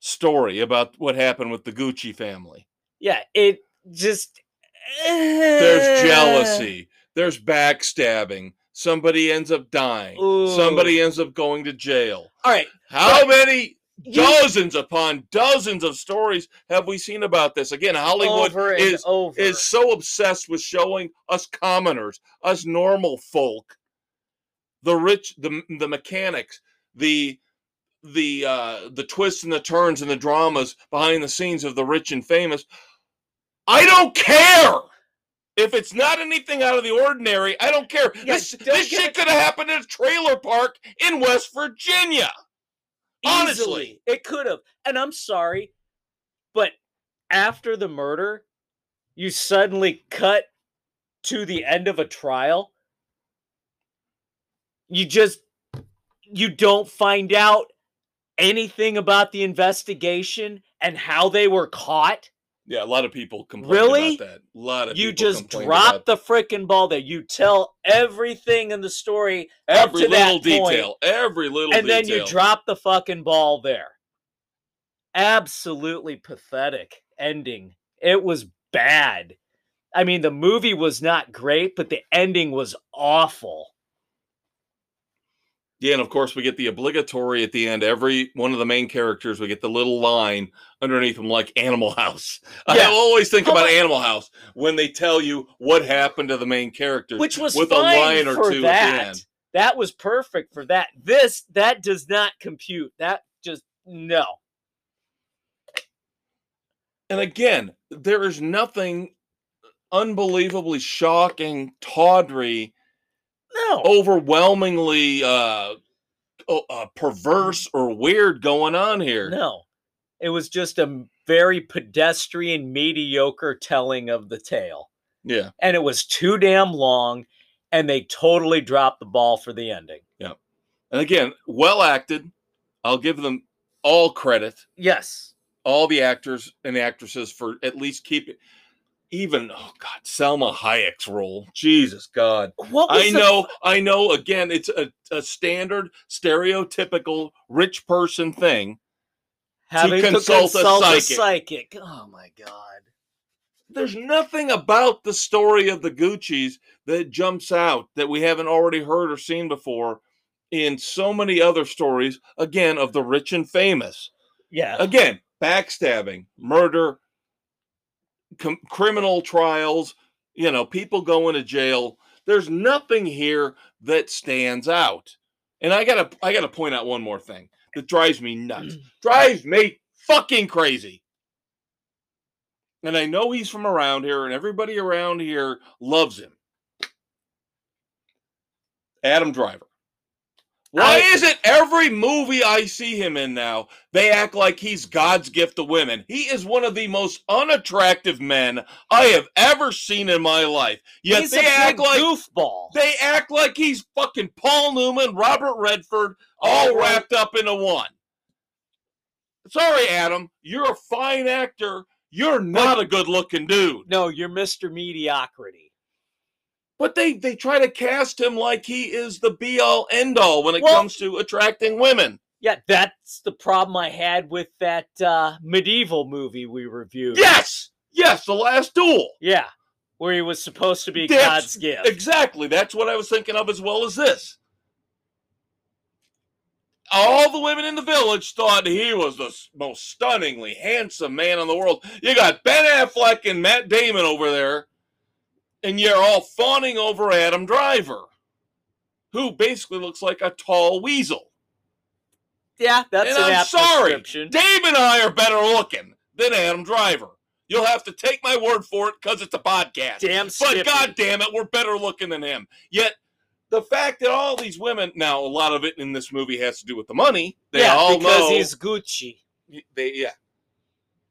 story about what happened with the Gucci family.
Yeah, it just
there's eh. jealousy, there's backstabbing. Somebody ends up dying. Ooh. Somebody ends up going to jail.
All right.
How but, many dozens upon dozens of stories have we seen about this again hollywood is
over.
is so obsessed with showing us commoners us normal folk the rich the the mechanics the the uh the twists and the turns and the dramas behind the scenes of the rich and famous i don't care If it's not anything out of the ordinary, I don't care.
Yeah,
this
don't
this shit could have happened in a trailer park in West Virginia. Honestly.
Easily. It could have. And I'm sorry, but after the murder, you suddenly cut to the end of a trial. You just you don't find out anything about the investigation and how they were caught.
Yeah, a lot of people complain
Really?
about that. A lot of
You just drop
about
the freaking ball there. You tell everything in the story
every little
point,
detail, every little
and then you drop the fucking ball there. Absolutely pathetic ending. It was bad. I mean, the movie was not great, but the ending was awful.
Yeah, and of course we get the obligatory at the end. Every one of the main characters, we get the little line underneath them, like Animal House.
Yeah.
I always think about Animal House when they tell you what happened to the main characters,
Which was
with
fine
a line or two
that.
at the end.
That was perfect for that. This that does not compute. That just no.
And again, there is nothing unbelievably shocking, tawdry,
No.
overwhelmingly uh, uh, perverse or weird going on here.
No. It was just a very pedestrian, mediocre telling of the tale.
Yeah.
And it was too damn long, and they totally dropped the ball for the ending. Yeah.
And again, well acted. I'll give them all credit.
Yes.
all the actors and actresses for at least keeping even oh god salma hayek's role jesus god
What was
i
the-
know i know again it's a, a standard stereotypical rich person thing
having to
consult a psychic.
psychic. Oh my god.
there's nothing about the story of the gucci's that jumps out that we haven't already heard or seen before in so many other stories again of the rich and famous
Yeah.
again backstabbing murder com- criminal trials you know people going to jail. There's nothing here that stands out. And i gotta i gotta point out one more thing that drives me nuts mm. drives me fucking crazy. And i know he's from around here and everybody around here loves him. Adam driver why
I-
is it every movie I see him in now, they act like he's God's gift to women? He is one of the most unattractive men I have ever seen in my life. Yet
He's
they
a
act like
goofball.
they act like he's fucking Paul Newman, Robert Redford, all wrapped up into one. Sorry, Adam, you're a fine actor. You're not a good-looking dude.
no, you're Mr. Mediocrity.
But they they try to cast him like he is the be all end all when it
Well-
comes to attracting women.
Yeah, that's the problem I had with that uh, medieval movie we reviewed.
Yes, yes, the last duel.
Yeah. Where he was supposed to be
That's-
God's gift.
Exactly. That's what I was thinking of as well as this. All the women in the village thought he was the most stunningly handsome man in the world. You got Ben Affleck and Matt Damon over there, and you're all fawning over Adam Driver, who basically looks like a tall weasel.
yeah, that's
and
an
I'm sorry. Dave and I are better looking than Adam Driver. You'll have to take my word for it because it's a podcast.
Damn
But god damn it, we're better looking than him. Yet the fact that all these women now a lot of it in this movie has to do with the money. They
yeah,
all
because
know
he's Gucci.
they yeah.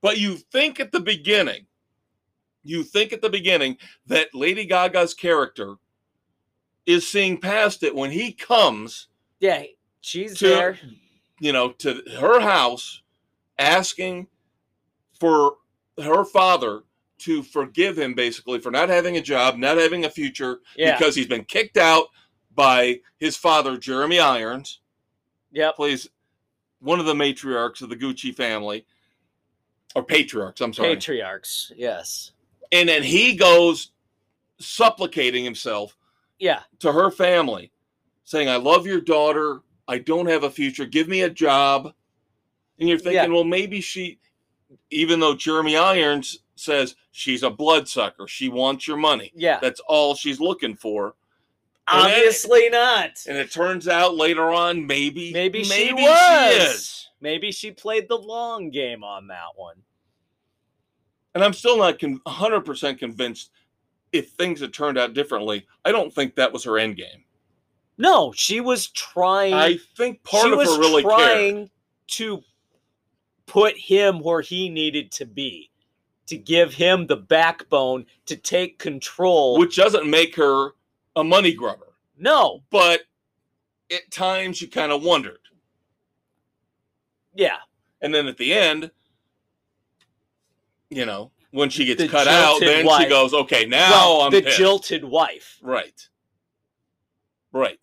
But you think at the beginning, you think at the beginning that Lady Gaga's character is seeing past it when he comes,
Yeah, she's
To-
there.
you know, to her house asking for her father to forgive him basically for not having a job, not having a future,
Yeah.
because he's been kicked out by his father, Jeremy Irons,
Yeah.
plays one of the matriarchs of the Gucci family, or patriarchs, I'm sorry.
Patriarchs. Yes.
And then he goes supplicating himself
Yeah.
to her family, saying, I love your daughter. I don't have a future. Give me a job. And you're thinking,
Yeah.
well, maybe she, even though Jeremy Irons says she's a bloodsucker, she wants your money.
Yeah.
That's all she's looking for. And then-
Obviously not.
And it turns out later on, maybe
Maybe, she
maybe
was.
is.
Maybe she played the long game on that one.
And I'm still not con- 100% convinced if things had turned out differently, I don't think that was her end game.
No, she was trying.
I think part
she
of
was
her really cared.
trying to put him where he needed to be, to give him the backbone to take control.
which doesn't make her a money grubber.
no,
But at times you kind of wondered.
yeah,
And then at the end, you know, when she gets
The
cut out, then she goes, okay, now
well,
I'm
the
pissed.
jilted wife.
Right. Right.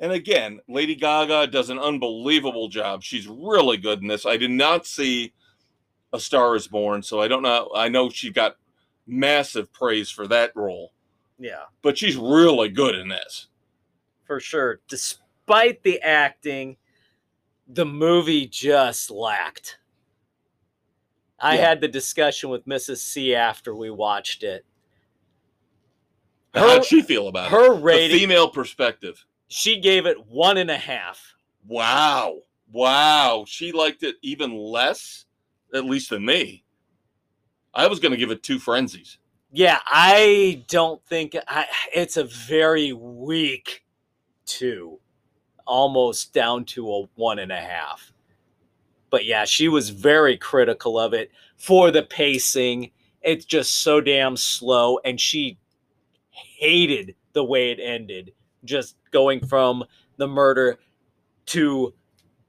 And again, Lady Gaga does an unbelievable job. She's really good in this. I did not see A Star is Born, so I don't know. I know she got massive praise for that role,
Yeah,
but she's really good in this.
for sure. Despite the acting, the movie just lacked. I
Yeah.
had the discussion with Mrs. C after we watched it.
How'd
Her-
she feel about
Her
it? The
rating,
female perspective.
she gave it one and a half.
Wow. Wow. She liked it even less, at least than me. I was going to give it two frenzies.
Yeah, I don't think I, it's a very weak two, almost down to a one and a half. But yeah, she was very critical of it for the pacing. It's just so damn slow, and she hated the way it ended. Just going from the murder to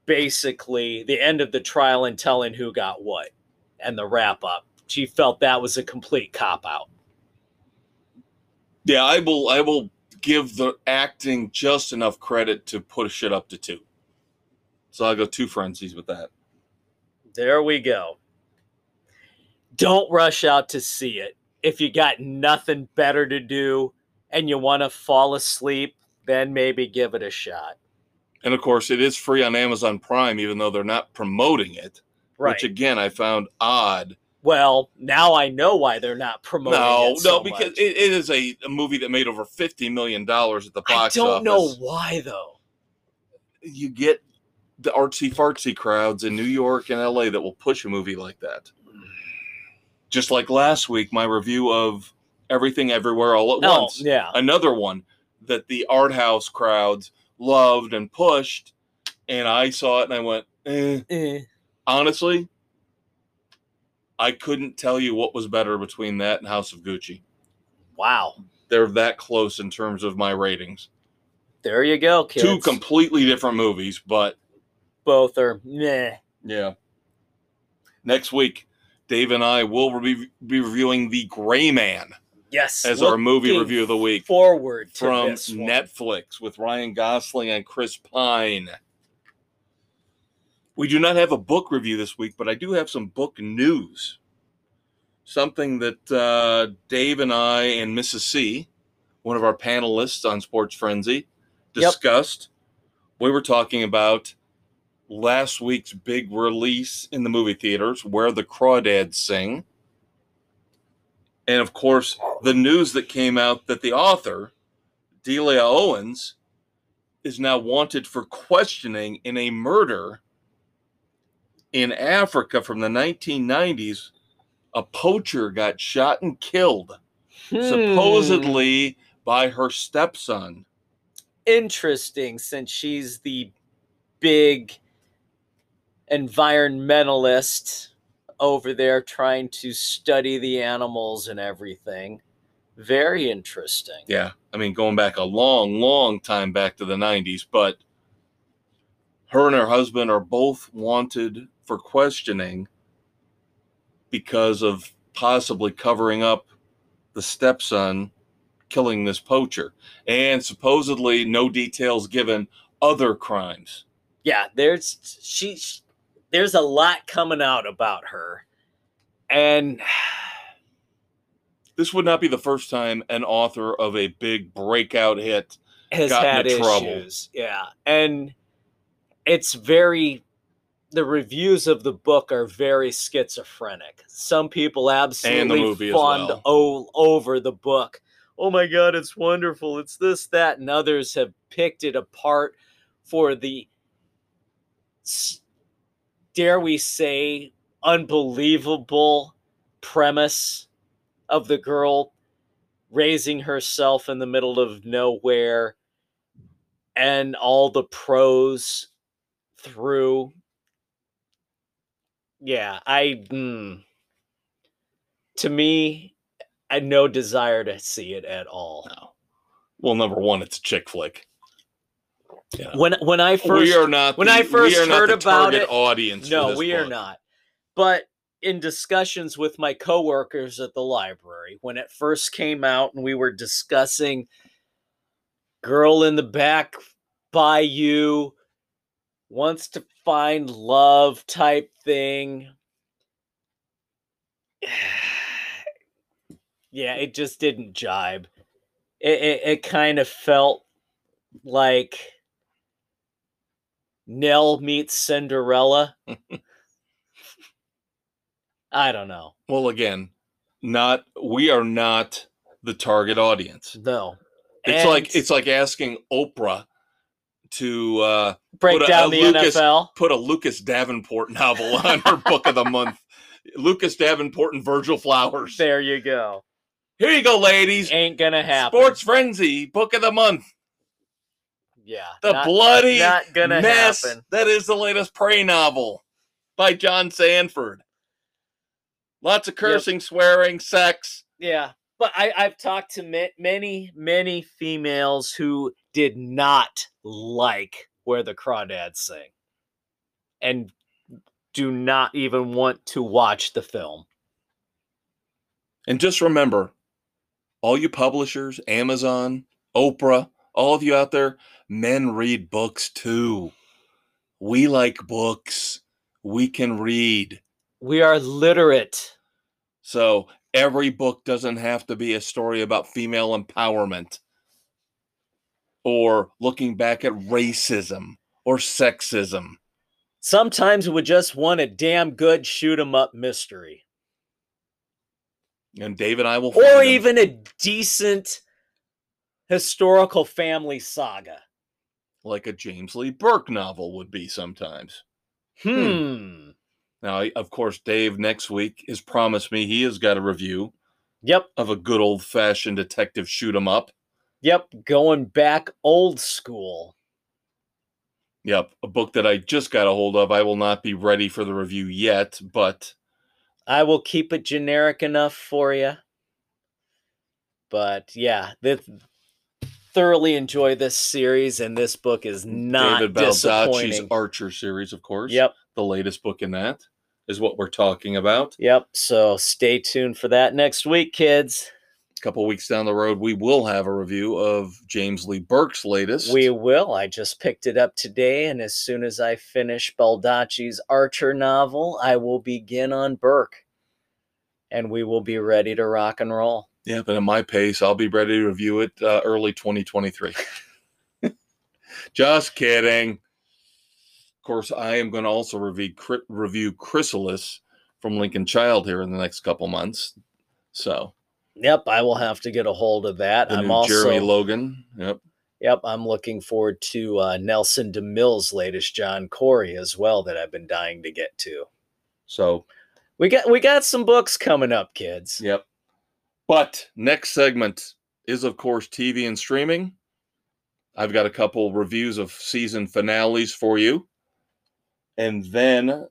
basically the end of the trial and telling who got what and the wrap up. She felt that was a complete cop out.
Yeah, I will. I will give the acting just enough credit to push it up to two. So I'll go two frenzies with that.
There we go. Don't rush out to see it. If you got nothing better to do and you want to fall asleep, then maybe give it a shot.
And of course, it is free on Amazon Prime, even though they're not promoting it.
Right.
Which again, I found odd.
well, now I know why they're not promoting
No,
it. so
no, because it, it is a, a movie that made over fifty million dollars at the box office.
I don't know why though.
You get the artsy fartsy crowds in New York and LA that will push a movie like that. Just like last week, my review of Everything Everywhere All at
No,
Once.
yeah.
Another one that the art house crowds loved and pushed. And I saw it and I went, eh.
Eh.
honestly, I couldn't tell you what was better between that and House of Gucci.
Wow.
They're that close in terms of my ratings.
There you go, kids.
Two completely different movies, but
Both are meh.
yeah. Next week, Dave and I will be, be reviewing The Gray Man
Yes.
as our movie review of the week
Forward to
from. Netflix with Ryan Gosling and Chris Pine. We do not have a book review this week, but I do have some book news. Something that uh, Dave and I and Mrs. C, one of our panelists on Sports Frenzy,
Yep.
discussed. We were talking about last week's big release in the movie theaters, Where the Crawdads Sing. And of course, the news that came out that the author, Delia Owens, is now wanted for questioning in a murder in Africa from the 1990s. A poacher got shot and killed,
Hmm.
supposedly by her stepson.
interesting since she's the big environmentalist over there trying to study the animals and everything. Very interesting.
Yeah, I mean, going back a long, long time back to the 90s, but her and her husband are both wanted for questioning because of possibly covering up the stepson killing this poacher. And supposedly, no details given other crimes.
Yeah, there's she sh- there's a lot coming out about her. And
This would not be the first time an author of a big breakout hit
has
Got
had
into trouble.
issues. Yeah. And it's very the reviews of the book are very schizophrenic. Some people absolutely fawned
well.
o- over the book. Oh my god, it's wonderful. It's this, that, and others have picked it apart for the dare we say unbelievable premise of the girl raising herself in the middle of nowhere and all the pros through yeah i mm, to me i had no desire to see it at all
No. Well, number one, it's a chick flick. You know,
when when i first
we are not.
when
the-
I first
we are not
heard
the
about it-
audience.
no
this
we are not but in discussions with my coworkers at the library when it first came out and we were discussing girl in the back by you wants to find love type thing yeah it just didn't jibe it, it, it kind of felt like nell meets cinderella i don't know
Well, again, not. We are not the target audience.
no
It's like it's like asking Oprah to uh,
break
put a-
down
a
the
Lucas-
nfl
put a Lucas Davenport novel on her book of the month. Lucas Davenport and Virgil Flowers.
there you go
Here you go, ladies.
ain't gonna happen
Sports Frenzy book of the month.
Yeah
The
not-
bloody
not gonna
mess
happen.
that is the latest Prey novel by John Sandford. Lots of cursing, swearing, sex.
Yeah, but I, I've talked to ma- many, many females who did not like where the crawdads sing, and do not even want to watch the film.
And just remember, all you publishers, Amazon, Oprah, all of you out there, men read books too. We like books. We can read.
We are literate.
So every book doesn't have to be a story about female empowerment or looking back at racism or sexism.
Sometimes we just want a damn good shoot 'em up mystery,
And Dave and I will
or
find them.
even a decent historical family saga.
Like a James Lee Burke novel would be sometimes.
Hmm.
Now, of course, Dave next week has promised me he has got a review
Yep.
of a good old fashioned detective shoot 'em up.
Yep. Going back old school.
Yep, a book that I just got a hold of. I will not be ready for the review yet, but
I will keep it generic enough for you. But yeah, this, thoroughly enjoy this series, and this book is not
David Baldacci's
disappointing.
Archer series, of course.
Yep,
The latest book in that is what we're talking about.
yep. So stay tuned for that next week, kids.
A couple weeks down the road, we will have a review of James Lee Burke's latest.
We will. I just picked it up today, and as soon as I finish Baldacci's Archer novel, I will begin on Burke, and we will be ready to rock and roll.
Yeah, but at my pace, I'll be ready to review it uh, early 2023. Just kidding. Of course, I am going to also review, review Chrysalis from Lincoln Child here in the next couple months. So,
Yep, I will have to get a hold of that.
the
I'm
new
also
Jeremy Logan. Yep.
Yep, I'm looking forward to uh, Nelson DeMille's latest John Corey as well that I've been dying to get to.
So,
We got we got some books coming up, kids.
yep. But next segment is, of course, TV and streaming. I've got a couple reviews of season finales for you. And then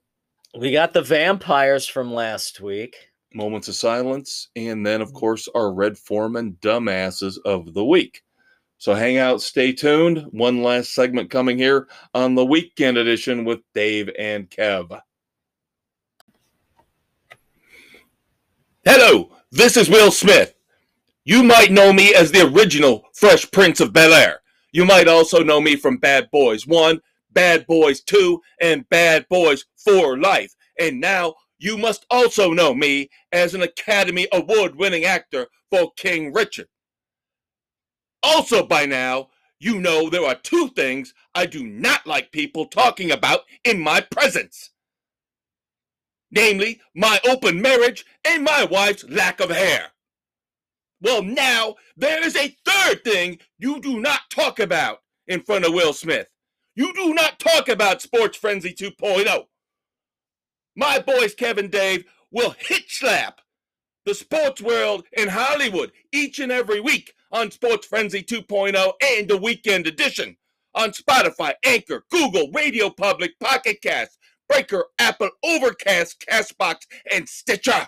We got the vampires from last week.
moments of silence, and then, of course, our Red Foreman dumbasses of the week. So hang out, stay tuned. One last segment coming here on the weekend edition with Dave and Kev. Hello, this is Will Smith. You might know me as the original Fresh Prince of Bel Air. You might also know me from Bad Boys 1, Bad Boys 2, and Bad Boys for Life. And now you must also know me as an Academy Award winning actor for King Richard. Also, by now, you know there are two things I do not like people talking about in my presence namely, my open marriage and my wife's lack of hair. Well, now there is a third thing you do not talk about in front of Will Smith. You do not talk about Sports Frenzy 2.0 my boys Kevin Dave will hit slap the sports world in Hollywood each and every week on Sports Frenzy 2.0 and the weekend edition on Spotify, Anchor, Google, Radio Public, Pocket Cast, Breaker, Apple, Overcast, Castbox, and Stitcher.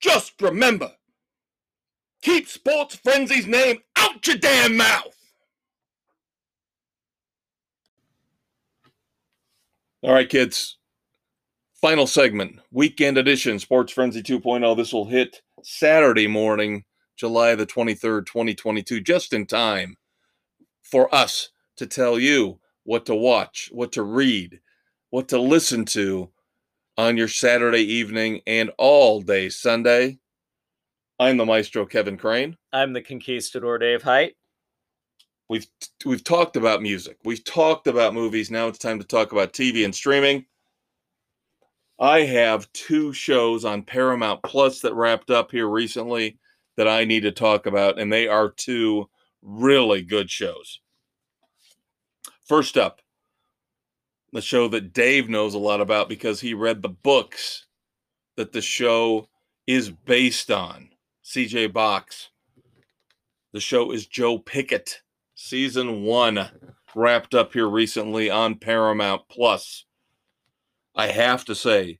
Just remember, keep Sports Frenzy's name out your damn mouth. All right, kids. Final segment, weekend edition, Sports Frenzy 2.0. This will hit Saturday morning, July the 23rd, 2022, just in time for us to tell you what to watch, what to read, what to listen to on your Saturday evening and all day Sunday. I'm the maestro Kevin Crane.
I'm the conquistador Dave Height.
We've we've talked about music. We've talked about movies. Now it's time to talk about TV and streaming. I have two shows on Paramount Plus that wrapped up here recently that I need to talk about, and they are two really good shows. First up, the show that Dave knows a lot about because he read the books that the show is based on. CJ Box. The show is Joe Pickett. Season one wrapped up here recently on Paramount Plus. I have to say,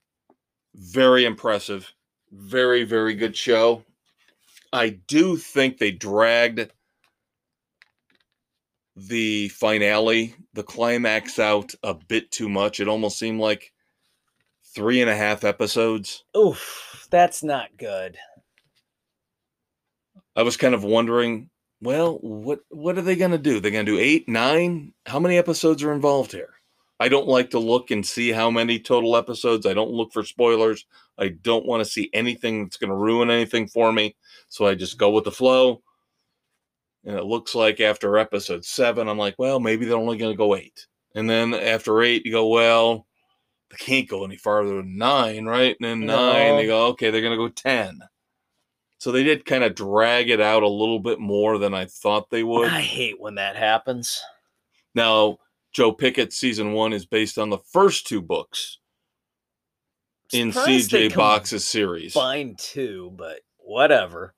very impressive. Very, very good show. I do think they dragged the finale, the climax out a bit too much. It almost seemed like three and a half episodes.
Oof, that's not good.
I was kind of wondering, well, what what are they going to do? They're going to do eight, nine? How many episodes are involved here? I don't like to look and see how many total episodes. I don't look for spoilers. I don't want to see anything that's going to ruin anything for me. So I just go with the flow. And it looks like after episode seven, I'm like, well, maybe they're only going to go eight. And then after eight, you go, well, they can't go any farther than nine, right? And then
No.
nine, they go, okay, they're going to go 10. So they did kind of drag it out a little bit more than I thought they would.
I hate when that happens.
Now, Joe Pickett season one is based on the first two books in CJ Box's series.
Fine two, but whatever.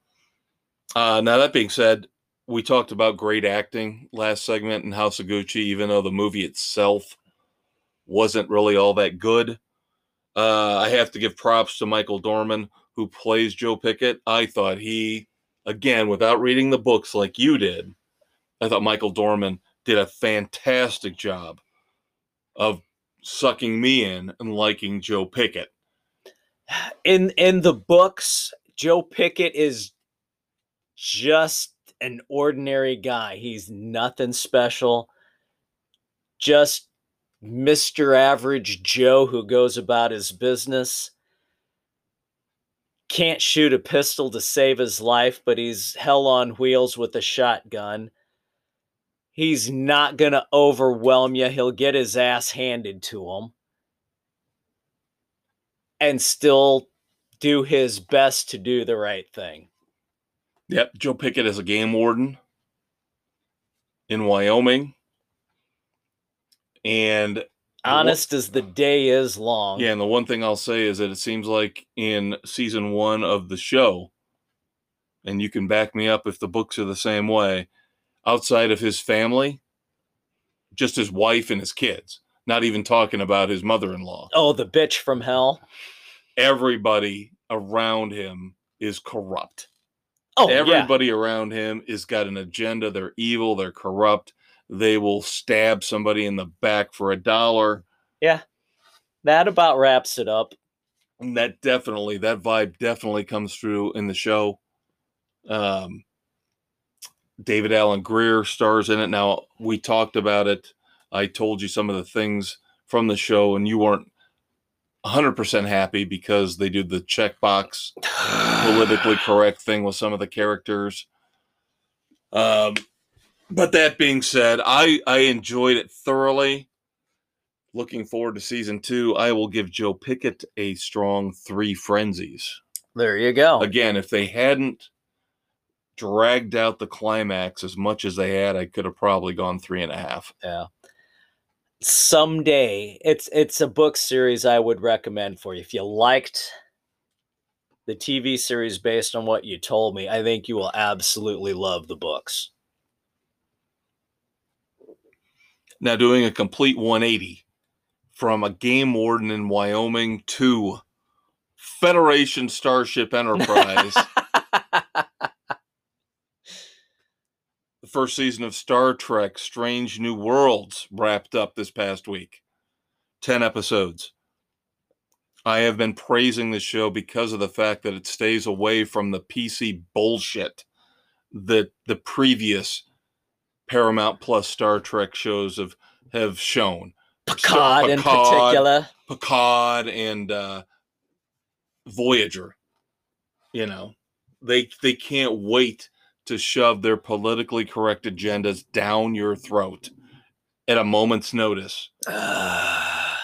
Uh, now, that being said, we talked about great acting last segment in House of Gucci, even though the movie itself wasn't really all that good. Uh, I have to give props to Michael Dorman, who plays Joe Pickett. I thought he, again, without reading the books like you did, I thought Michael Dorman did a fantastic job of sucking me in and liking Joe Pickett.
In in the books, Joe Pickett is just an ordinary guy. He's nothing special. Just Mr. Average Joe who goes about his business. Can't shoot a pistol to save his life, but he's hell on wheels with a shotgun. He's not going to overwhelm you. He'll get his ass handed to him and still do his best to do the right thing.
Yep, Joe Pickett is a game warden in Wyoming. And
Honest as the day is long.
yeah, and the one thing I'll say is that it seems like in season one of the show, and you can back me up if the books are the same way, outside of his family, just his wife and his kids, not even talking about his mother in law.
Oh, the bitch from hell.
Everybody around him is corrupt.
Oh, yeah.
Everybody around him is got an agenda. They're evil. They're corrupt. They will stab somebody in the back for a dollar.
Yeah, that about wraps it up.
And that definitely, that vibe definitely comes through in the show. Um, David Alan Grier stars in it. Now we talked about it. I told you some of the things from the show, and you weren't 100% happy because they do the checkbox politically correct thing with some of the characters. Um, but that being said, I I enjoyed it thoroughly. Looking forward to season two. I will give Joe Pickett a strong three frenzies.
There you go.
Again, if they hadn't dragged out the climax as much as they had, I could have probably gone three and a half.
Yeah. Someday, it's it's a book series I would recommend for you. If you liked the TV series based on what you told me, I think you will absolutely love the books.
Now, doing a complete 180 from a game warden in Wyoming to Federation Starship Enterprise. The first season of Star Trek Strange New Worlds wrapped up this past week. 10 episodes. I have been praising the show because of the fact that it stays away from the PC bullshit that the previous Paramount Plus Star Trek shows have have shown.
Picard, Picard in particular.
Picard and uh, Voyager. You know, they they can't wait to shove their politically correct agendas down your throat at a moment's notice. the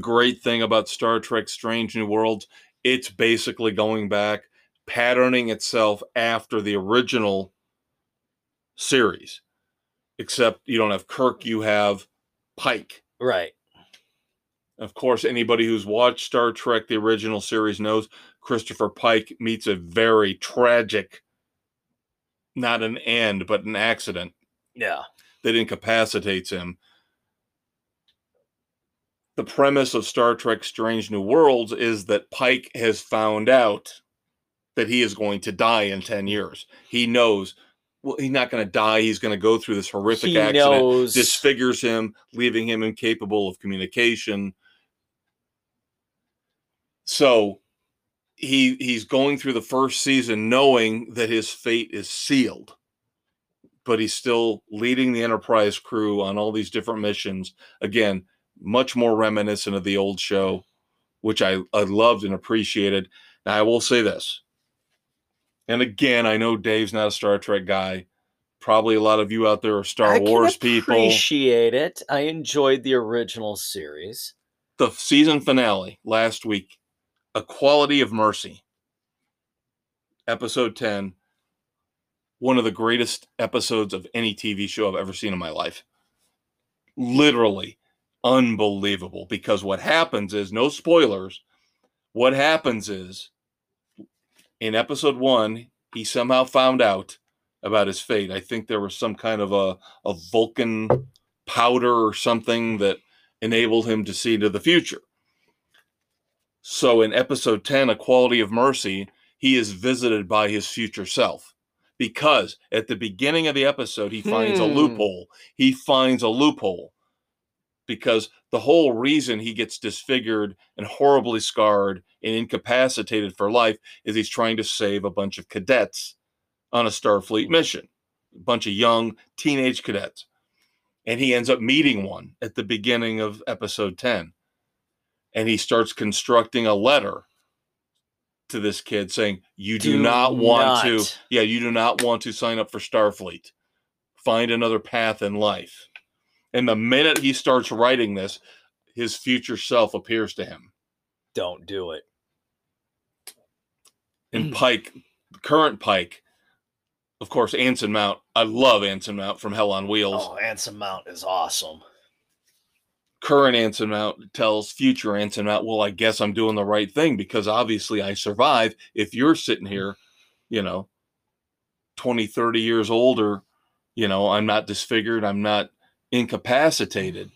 great thing about Star Trek Strange New Worlds, it's basically going back, patterning itself after the original series. Except you don't have Kirk, you have Pike.
Right.
Of course, anybody who's watched Star Trek, the original series, knows Christopher Pike meets a very tragic, not an end, but an accident.
Yeah.
That incapacitates him. The premise of Star Trek Strange New Worlds is that Pike has found out that he is going to die in 10 years. He knows well, he's not going to die. He's going to go through this horrific he accident, knows. disfigures him, leaving him incapable of communication. So he he's going through the first season knowing that his fate is sealed. But he's still leading the Enterprise crew on all these different missions. Again, much more reminiscent of the old show, which I, I loved and appreciated. Now I will say this and again, I know Dave's not a Star Trek guy. Probably a lot of you out there are Star
I
Wars people.
Appreciate it. I enjoyed the original series.
The season finale last week, A Quality of Mercy, episode 10, one of the greatest episodes of any TV show I've ever seen in my life. Literally unbelievable because what happens is no spoilers. What happens is in episode one, he somehow found out about his fate. I think there was some kind of a, a Vulcan powder or something that enabled him to see into the future. So in episode 10, A Quality of Mercy, he is visited by his future self because at the beginning of the episode, he finds hmm. a loophole. He finds a loophole because the whole reason he gets disfigured and horribly scarred and incapacitated for life is he's trying to save a bunch of cadets on a Starfleet mission, a bunch of young teenage cadets. And he ends up meeting one at the beginning of episode 10. And he starts constructing a letter to this kid saying, You do, do not want not. to, yeah, you do not want to sign up for Starfleet. Find another path in life. And the minute he starts writing this, his future self appears to him.
Don't do it.
And Pike, current Pike, of course, Anson Mount. I love Anson Mount from Hell on Wheels.
Oh, Anson Mount is awesome.
Current Anson Mount tells future Anson Mount, well, I guess I'm doing the right thing because obviously I survive. If you're sitting mm-hmm. here, you know, 20, 30 years older, you know, I'm not disfigured, I'm not incapacitated.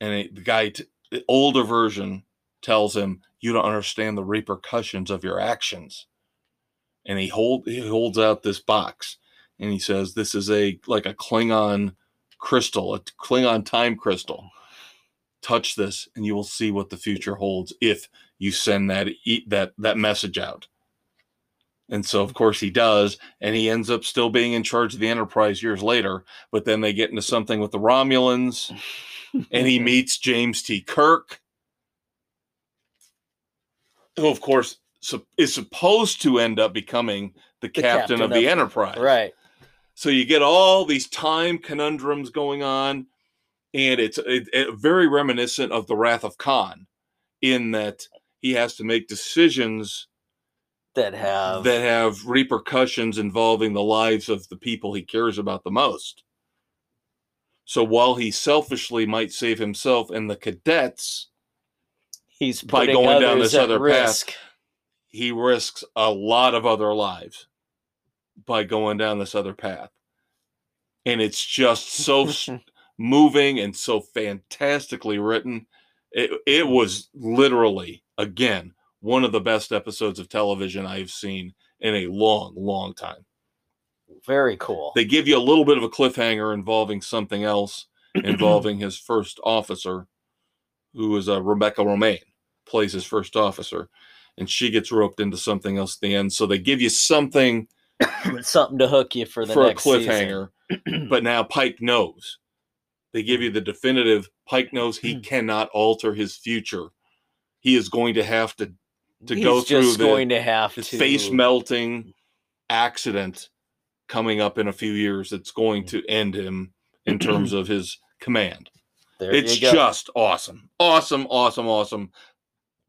And it, the guy, t- the older version, tells him, "You don't understand the repercussions of your actions." And he hold he holds out this box, and he says, "This is a like a Klingon crystal, a Klingon time crystal. Touch this, and you will see what the future holds if you send that eat that that message out." And so, of course, he does. And he ends up still being in charge of the Enterprise years later. But then they get into something with the Romulans, and he meets James T. Kirk, who, of course, is supposed to end up becoming the, the captain, captain, of, of the Enterprise.
Right.
So you get all these time conundrums going on. And it's it, it, very reminiscent of the Wrath of Khan in that he has to make decisions
that have
that have repercussions involving the lives of the people he cares about the most. So while he selfishly might save himself and the cadets,
he's by going down this other risk. path.
he risks a lot of other lives by going down this other path. And it's just so moving and so fantastically written. It, it was literally, again, one of the best episodes of television I've seen in a long, long time.
Very cool.
They give you a little bit of a cliffhanger involving something else, involving his first officer, who is uh, Rebecca Romijn, plays his first officer, and she gets roped into something else at the end. So they give you something
Something to hook you for the
for a cliffhanger, but now Pike knows. They give you the definitive. Pike knows
Hmm.
he cannot alter his future. He is going to have to to
He's
go through
just
the,
going to have to
face melting accident coming up in a few years that's going to end him in terms of his command.
There
it's just awesome. Awesome, awesome, awesome.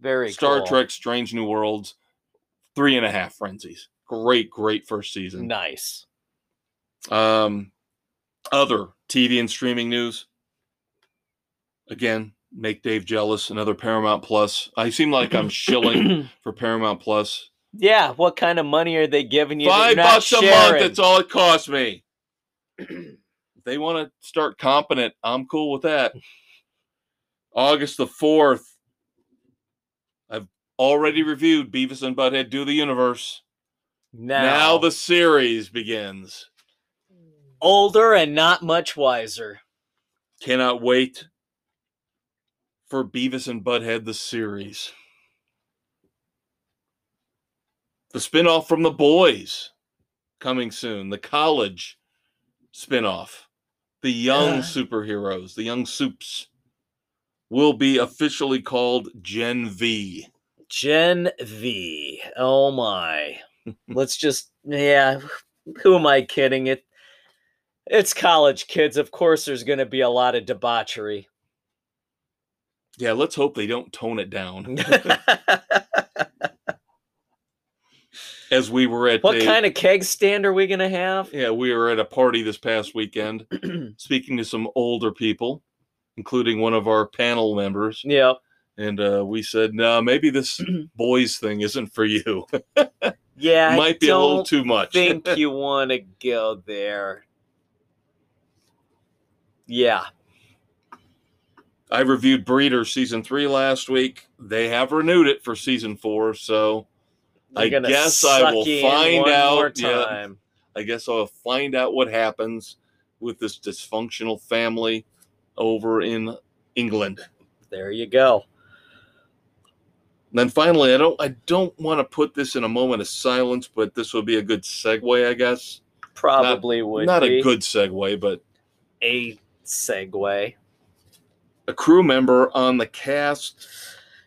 very
Star
cool.
Trek Strange New Worlds, three and a half frenzies. Great, great first season.
Nice.
Um, other TV and streaming news. Again, make Dave jealous. Another Paramount Plus. I seem like I'm shilling for Paramount Plus.
yeah. What kind of money are they giving you?
Five bucks a month. That's all it costs me. If they want to start competent. I'm cool with that. August the fourth. I've already reviewed Beavis and Butthead Do the Universe.
Now,
now the series begins.
older and not much wiser.
Cannot wait for Beavis and Butthead the series. The spinoff from The Boys coming soon. The college spinoff. The young
Yeah.
superheroes, the young soups, will be officially called Gen V.
Gen V. Oh my. Let's just yeah. Who am I kidding? It it's college kids. Of course there's gonna be a lot of debauchery.
Yeah, let's hope they don't tone it down. As we were at
what
a,
kind of keg stand are we gonna have?
yeah, we were at a party this past weekend speaking to some older people, including one of our panel members,
yeah.
and uh, we said, "No, maybe this boys thing isn't for you.
Yeah. I
Might be a little too much."
think you want to go there. Yeah.
I reviewed Breeder season three last week. They have renewed it for season four, so I guess I will find out, yeah. I guess I'll find out what happens with this dysfunctional family over in England.
There you go.
And then finally, I don't I don't want to put this in a moment of silence, but this would be a good segue, I guess.
Probably would
Not
be
a good segue, but
a segue.
a crew member on the cast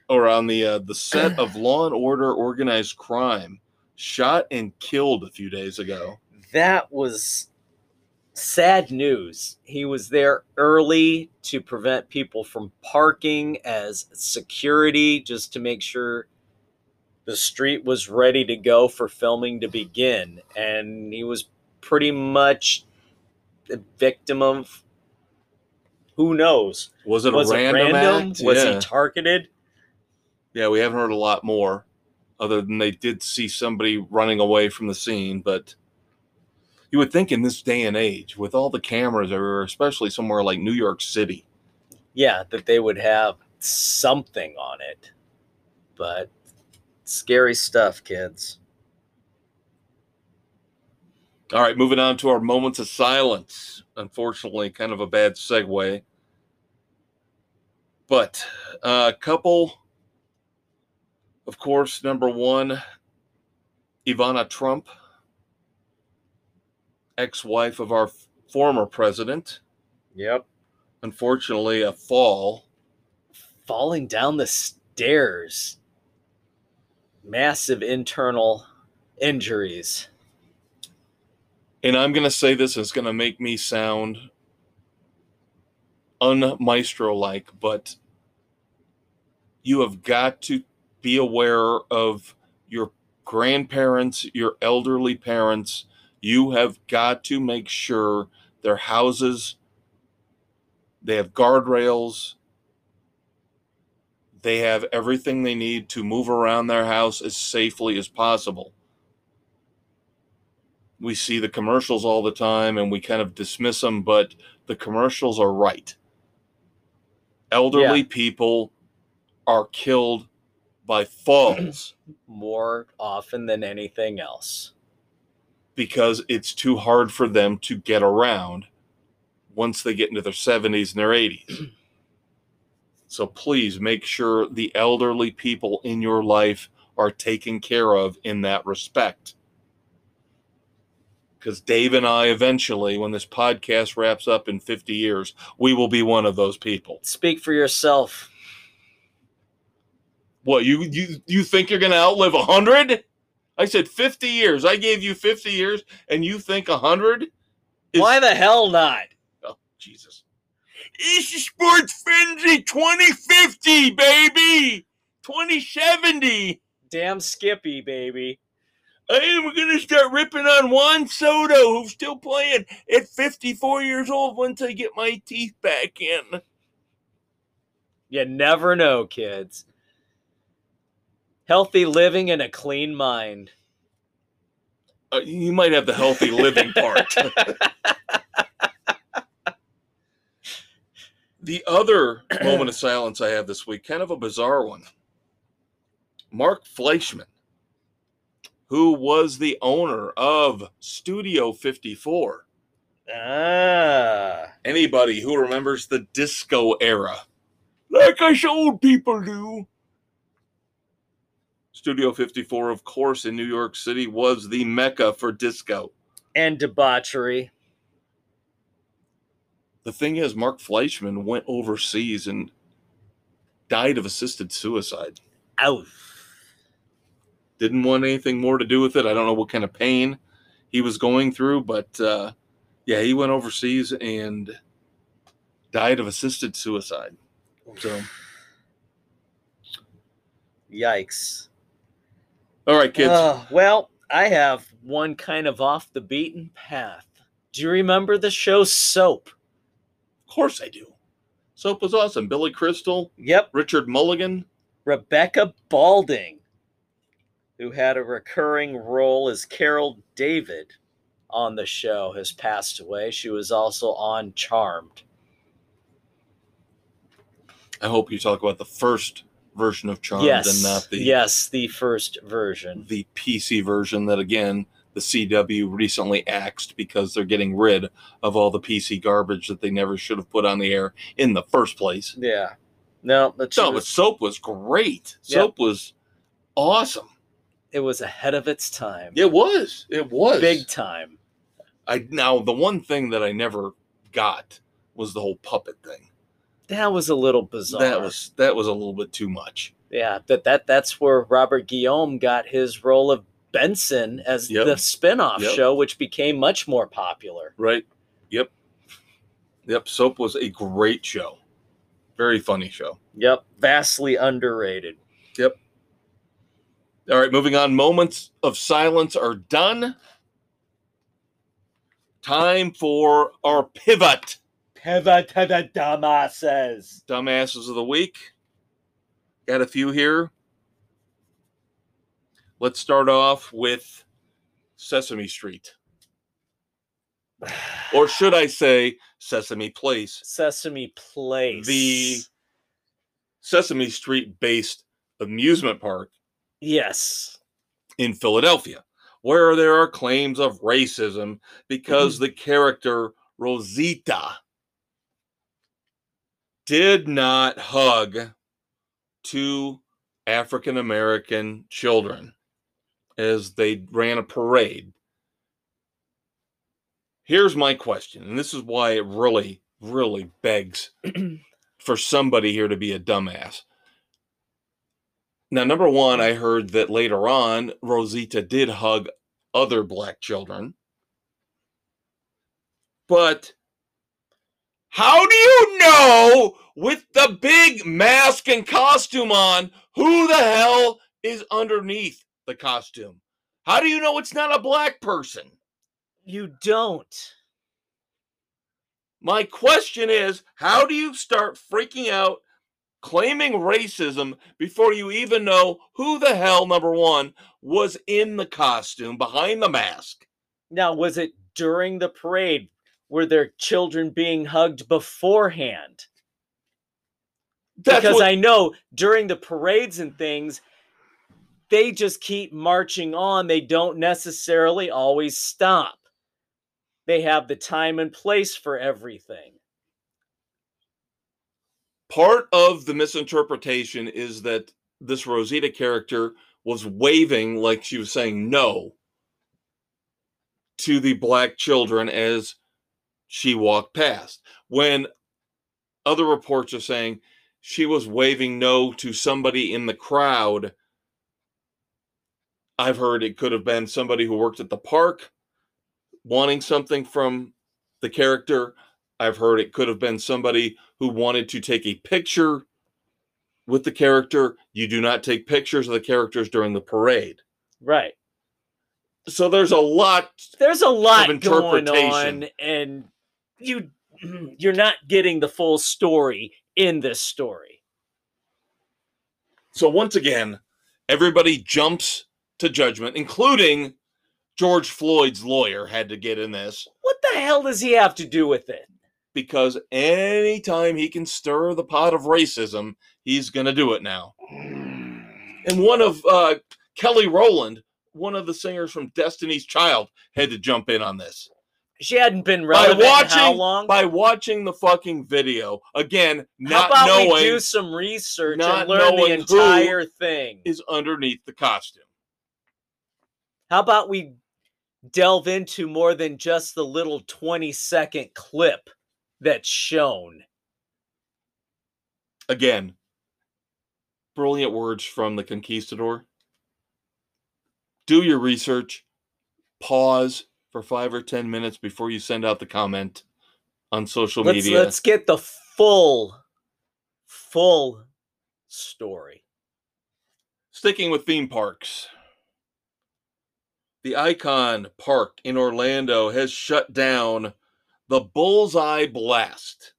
or on the uh, the set of Law and Order Organized Crime shot and killed a few days ago.
That was sad news. He was there early to prevent people from parking as security, just to make sure the street was ready to go for filming to begin. And he was pretty much the victim of who knows?
Was it
was
a
it
random,
random?
act?
Was
yeah.
he targeted?
yeah, we haven't heard a lot more, other than they did see somebody running away from the scene. But you would think in this day and age, with all the cameras everywhere, especially somewhere like New York City,
Yeah, that they would have something on it. But scary stuff, kids.
All right, moving on to our moments of silence. Unfortunately, kind of a bad segue. But uh, a couple, of course, number one, Ivana Trump, ex wife of our former president.
Yep.
Unfortunately, a fall.
Falling down the stairs. Massive internal injuries.
And I'm going to say this, it's going to make me sound unmaestro like, but you have got to be aware of your grandparents, your elderly parents. You have got to make sure their houses they have guardrails they have everything they need to move around their house as safely as possible. We see the commercials all the time and we kind of dismiss them, but the commercials are right. Elderly people are killed by falls
More often than anything else.
Because it's too hard for them to get around once they get into their 70s and their 80s. So please make sure the elderly people in your life are taken care of in that respect. Because Dave and I, eventually, when this podcast wraps up in 50 years, we will be one of those people.
Speak for yourself.
What you you you think you're going to outlive 100? I said 50 years. I gave you 50 years, and you think 100? Is-
Why the hell not?
Oh, Jesus. It's a Sports Frenzy 2050, baby! 2070!
Damn Skippy, baby.
And we're going to start ripping on Juan Soto, who's still playing at 54 years old once I get my teeth back in.
You never know, kids. Healthy living and a clean mind.
Uh, you might have the healthy living part. the other moment of silence I have this week, kind of a bizarre one. Mark Fleischman, who was the owner of Studio 54.
ah.
Anybody who remembers the disco era, like us old people do. Studio 54, of course, in New York City was the mecca for disco.
And debauchery.
The thing is, Mark Fleischman went overseas and died of assisted suicide.
Ow.
Didn't want anything more to do with it. I don't know what kind of pain he was going through, but uh, yeah, he went overseas and died of assisted suicide. So,
Yikes.
All right, kids.
Oh, well, I have one kind of off the beaten path. Do you remember the show Soap?
of course I do. Soap was awesome. Billy Crystal,
Yep,
Richard Mulligan.
Rebecca Balding, who had a recurring role as Carol David on the show, has passed away. She was also on Charmed.
I hope you talk about the first version of Charmed
yes,
and not the
yes, the first version.
the PC version that again the CW recently axed because they're getting rid of all the PC garbage that they never should have put on the air in the first place.
Yeah, no, but she
No, but Soap was great.
Yeah.
Soap was awesome.
it was ahead of its time.
It was. It was
Big time.
I now the one thing that I never got was the whole puppet thing.
That was a little bizarre.
That was that was a little bit too much.
Yeah, that that that's where Robert Guillaume got his role of Benson as
Yep.
the spin-off
Yep.
show, which became much more popular.
Right? Yep. Yep. Soap was a great show. Very funny show.
Yep, vastly underrated. Yep.
All right, moving on. Moments of silence are done. Time for our pivot.
Pivot to the dumbasses.
Dumbasses of the week. Got a few here. Let's start off with Sesame Street. Or should I say Sesame Place?
Sesame Place.
The Sesame Street based amusement park
yes,
in Philadelphia, where there are claims of racism because mm-hmm. the character Rosita did not hug two African American children as they ran a parade. Here's my question, and this is why it really, really begs for somebody here to be a dumbass. Now, number one, I heard that later on, Rosita did hug other black children. But how do you know with the big mask and costume on who the hell is underneath the costume? How do you know it's not a black person?
you don't.
My question is how do you start freaking out claiming racism before you even know who the hell, number one, was in the costume behind the mask.
Now, was it during the parade? Were their children being hugged beforehand?
That's
because
what-
I know during the parades and things, they just keep marching on. They don't necessarily always stop. They have the time and place for everything.
part of the misinterpretation is that this Rosita character was waving like she was saying no to the black children as she walked past. When other reports are saying she was waving no to somebody in the crowd, I've heard it could have been somebody who worked at the park wanting something from the character. I've heard it could have been somebody who wanted to take a picture with the character. You do not take pictures of the characters during the parade.
Right.
So there's a lot.
There's a lot going
interpretation.
on, and you you're not getting the full story in this story.
So once again, everybody jumps to judgment, including George Floyd's lawyer had to get in this
What the hell does he have to do with it?
because anytime he can stir the pot of racism, he's going to do it now. And one of uh, Kelly Rowland, one of the singers from Destiny's Child, had to jump in on this.
She hadn't been relevant in how long?
by watching the fucking video again, not how
about we do some research and learn the entire thing?
is underneath the costume.
How about we delve into more than just the little 20 second clip that's shown?
Again, brilliant words from the conquistador. Do your research. Pause for five or ten minutes before you send out the comment on social
Let's
media.
let's get the full full story.
Sticking with theme parks, the Icon Park in Orlando has shut down the Bullseye Blast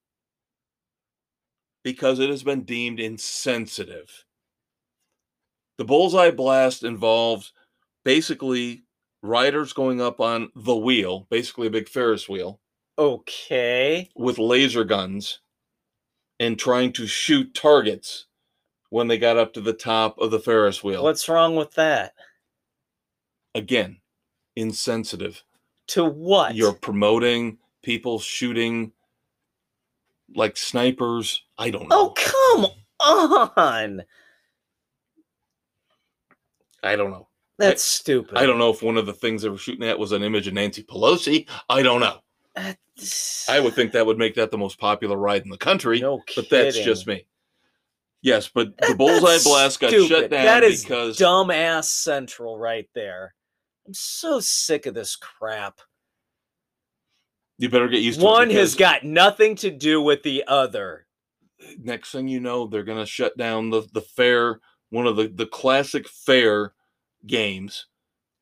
because it has been deemed insensitive. The Bullseye Blast involves basically riders going up on the wheel, basically a big Ferris wheel,
Okay.
with laser guns and trying to shoot targets when they got up to the top of the Ferris wheel.
What's wrong with that?
again insensitive
To what?
you're promoting people shooting like snipers i don't know
Oh, come on.
i don't know
That's stupid.
i don't know if one of the things they were shooting at was an image of nancy pelosi i don't know
That's-
i would think that would make that the most popular ride in the country
No kidding.
but that's just me yes but the bullseye blast got
stupid.
shut down
That is
because
dumbass central right there. I'm so sick of this crap.
you better get used to
One
it
One
has
got nothing to do with the other.
next thing you know they're going to shut down the, the fair one of the, the classic fair games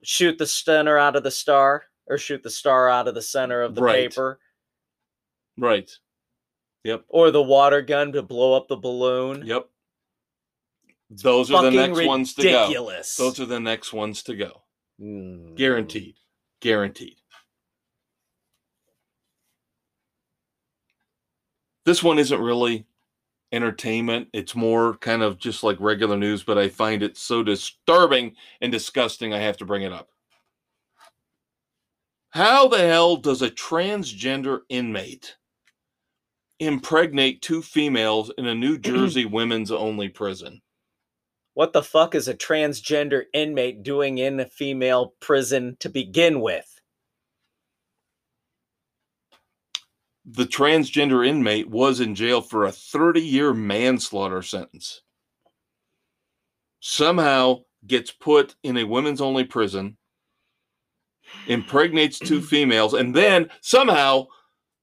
Shoot the center out of the star, or shoot the star out of the center of the
Right.
paper,
right yep
or the water gun to blow up the balloon.
Yep. Those are the next ones to go.
ridiculous.
Those are the next ones to go.
Mm.
Guaranteed. Guaranteed. This one isn't really entertainment. It's more kind of just like regular news, but I find it so disturbing and disgusting I have to bring it up. How the hell does a transgender inmate impregnate two females in a New Jersey women's only prison?
What the fuck is a transgender inmate doing in a female prison to begin with?
The transgender inmate was in jail for a 30 year manslaughter sentence. Somehow gets put in a women's only prison, impregnates two females, and then somehow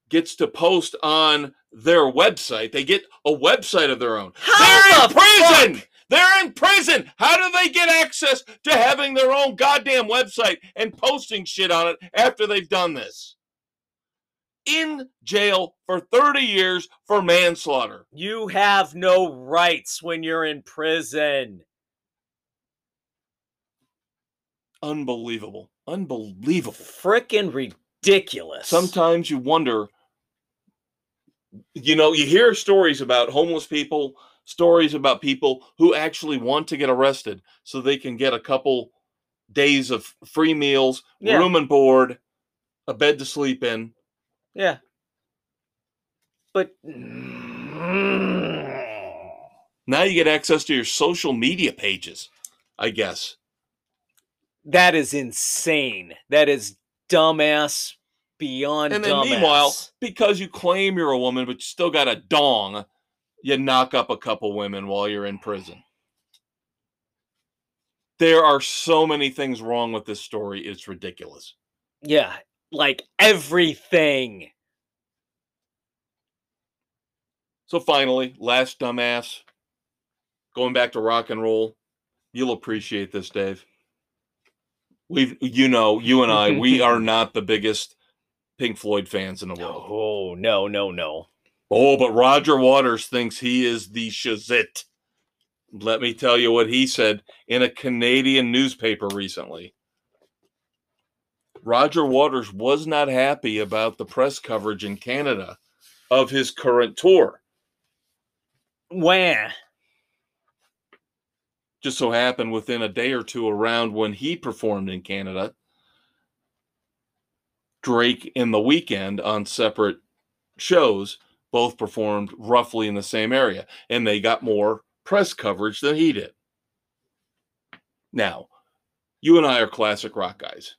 gets to post on their website. They get a website of their own. They're
How
in prison!
fuck?
They're in prison! How do they get access to having their own goddamn website and posting shit on it after they've done this? In jail for 30 years for manslaughter.
You have no rights when you're in prison.
Unbelievable. Unbelievable.
Freaking ridiculous.
Sometimes you wonder, you know, you hear stories about homeless people, stories about people who actually want to get arrested so they can get a couple days of free meals,
Yeah.
room and board, a bed to sleep in.
Yeah. But
Now you get access to your social media pages, I guess.
that is insane. That is dumbass beyond
And then
dumbass.
meanwhile, because you claim you're a woman, but you still got a dong, you knock up a couple women while you're in prison. There are so many things wrong with this story. It's ridiculous.
yeah, like everything.
So finally, last dumbass, going back to rock and roll. You'll appreciate this, Dave. We've, you know, you and I, we are not the biggest Pink Floyd fans in the world.
Oh no, no, no.
Oh, but Roger Waters thinks he is the shazit. Let me tell you what he said in a Canadian newspaper recently. Roger Waters was not happy about the press coverage in Canada of his current tour.
Wah.
Just so happened within a day or two around when he performed in Canada, Drake and The Weeknd on separate shows both performed roughly in the same area, and they got more press coverage than he did. Now, you and I are classic rock guys.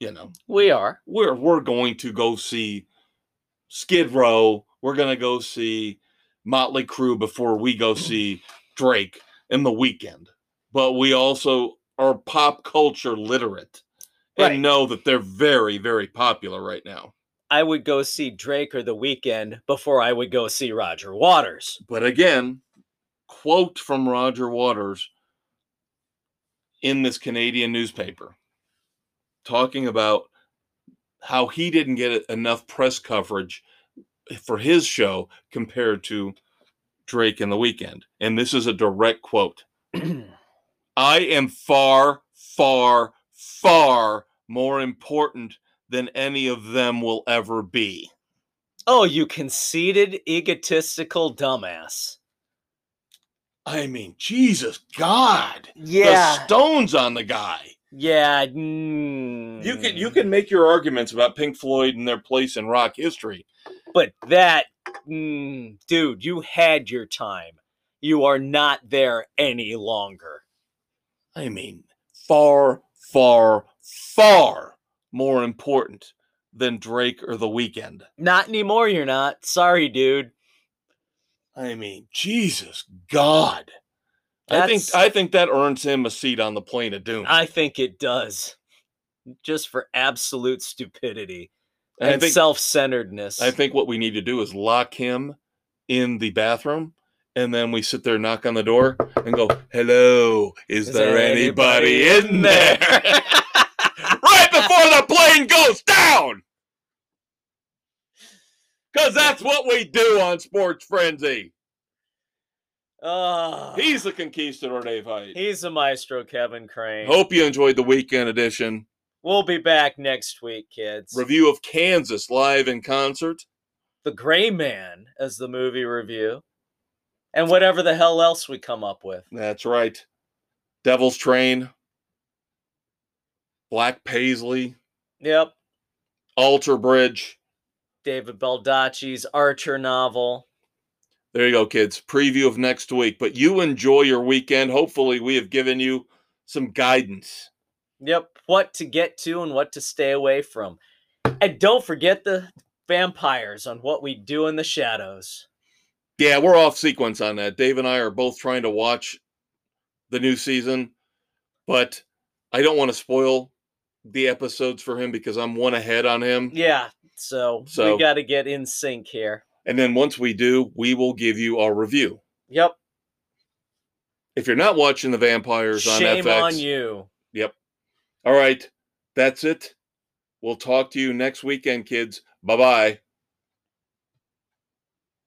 You know,
We are.
we're we're going to go see Skid Row. We're going to go see Motley Crue before we go see Drake in the Weeknd. But we also are pop culture literate and
Right.
know that they're very very popular right now.
I would go see Drake or The Weeknd before I would go see Roger Waters.
But again, quote from Roger Waters in this Canadian newspaper talking about how he didn't get enough press coverage for his show compared to Drake and the Weeknd. And this is a direct quote. I am far, far, far more important than any of them will ever be.
oh, you conceited, egotistical dumbass.
I mean, Jesus God.
Yeah.
the stones on the guy.
Yeah. mm.
You can you can make your arguments about Pink Floyd and their place in rock history.
But that, mm, dude, you had your time. You are not there any longer.
I mean, far, far, far more important than Drake or The Weeknd.
Not anymore, you're not. Sorry, dude.
I mean, Jesus God. I think I think that earns him a seat on the plane of doom.
I think it does. Just for absolute stupidity
and
and
think
self centeredness.
I think what we need to do is lock him in the bathroom, and then we sit there, knock on the door, and go, "Hello, is,
Is
there,
there
anybody,
anybody
in
in
there?" right before the plane goes down, because that's what we do on Sports Frenzy.
Ah,
He's the conquistador, Dave Height.
he's the maestro, Kevin Crane.
Hope you enjoyed the weekend edition
We'll be back next week, kids.
review of Kansas live in concert.
the Gray Man as the movie review, and whatever the hell else we come up with.
That's right. Devil's Train, Black Paisley,
Yep,
Alter Bridge.
David Baldacci's Archer novel.
There you go, kids. Preview of next week. But you enjoy your weekend. Hopefully, we have given you some guidance.
Yep, what to get to and what to stay away from. And don't forget the vampires on what we do in the shadows.
Yeah, we're off sequence on that. Dave and I are both trying to watch the new season, but I don't want to spoil the episodes for him because I'm one ahead on him.
Yeah, so,
So-
we got to get in sync here.
And then once we do, we will give you our review.
Yep,
If you're not watching the vampires on
shame
FX,
on you. Yep.
All right, that's it. We'll talk to you next weekend, kids. Bye bye.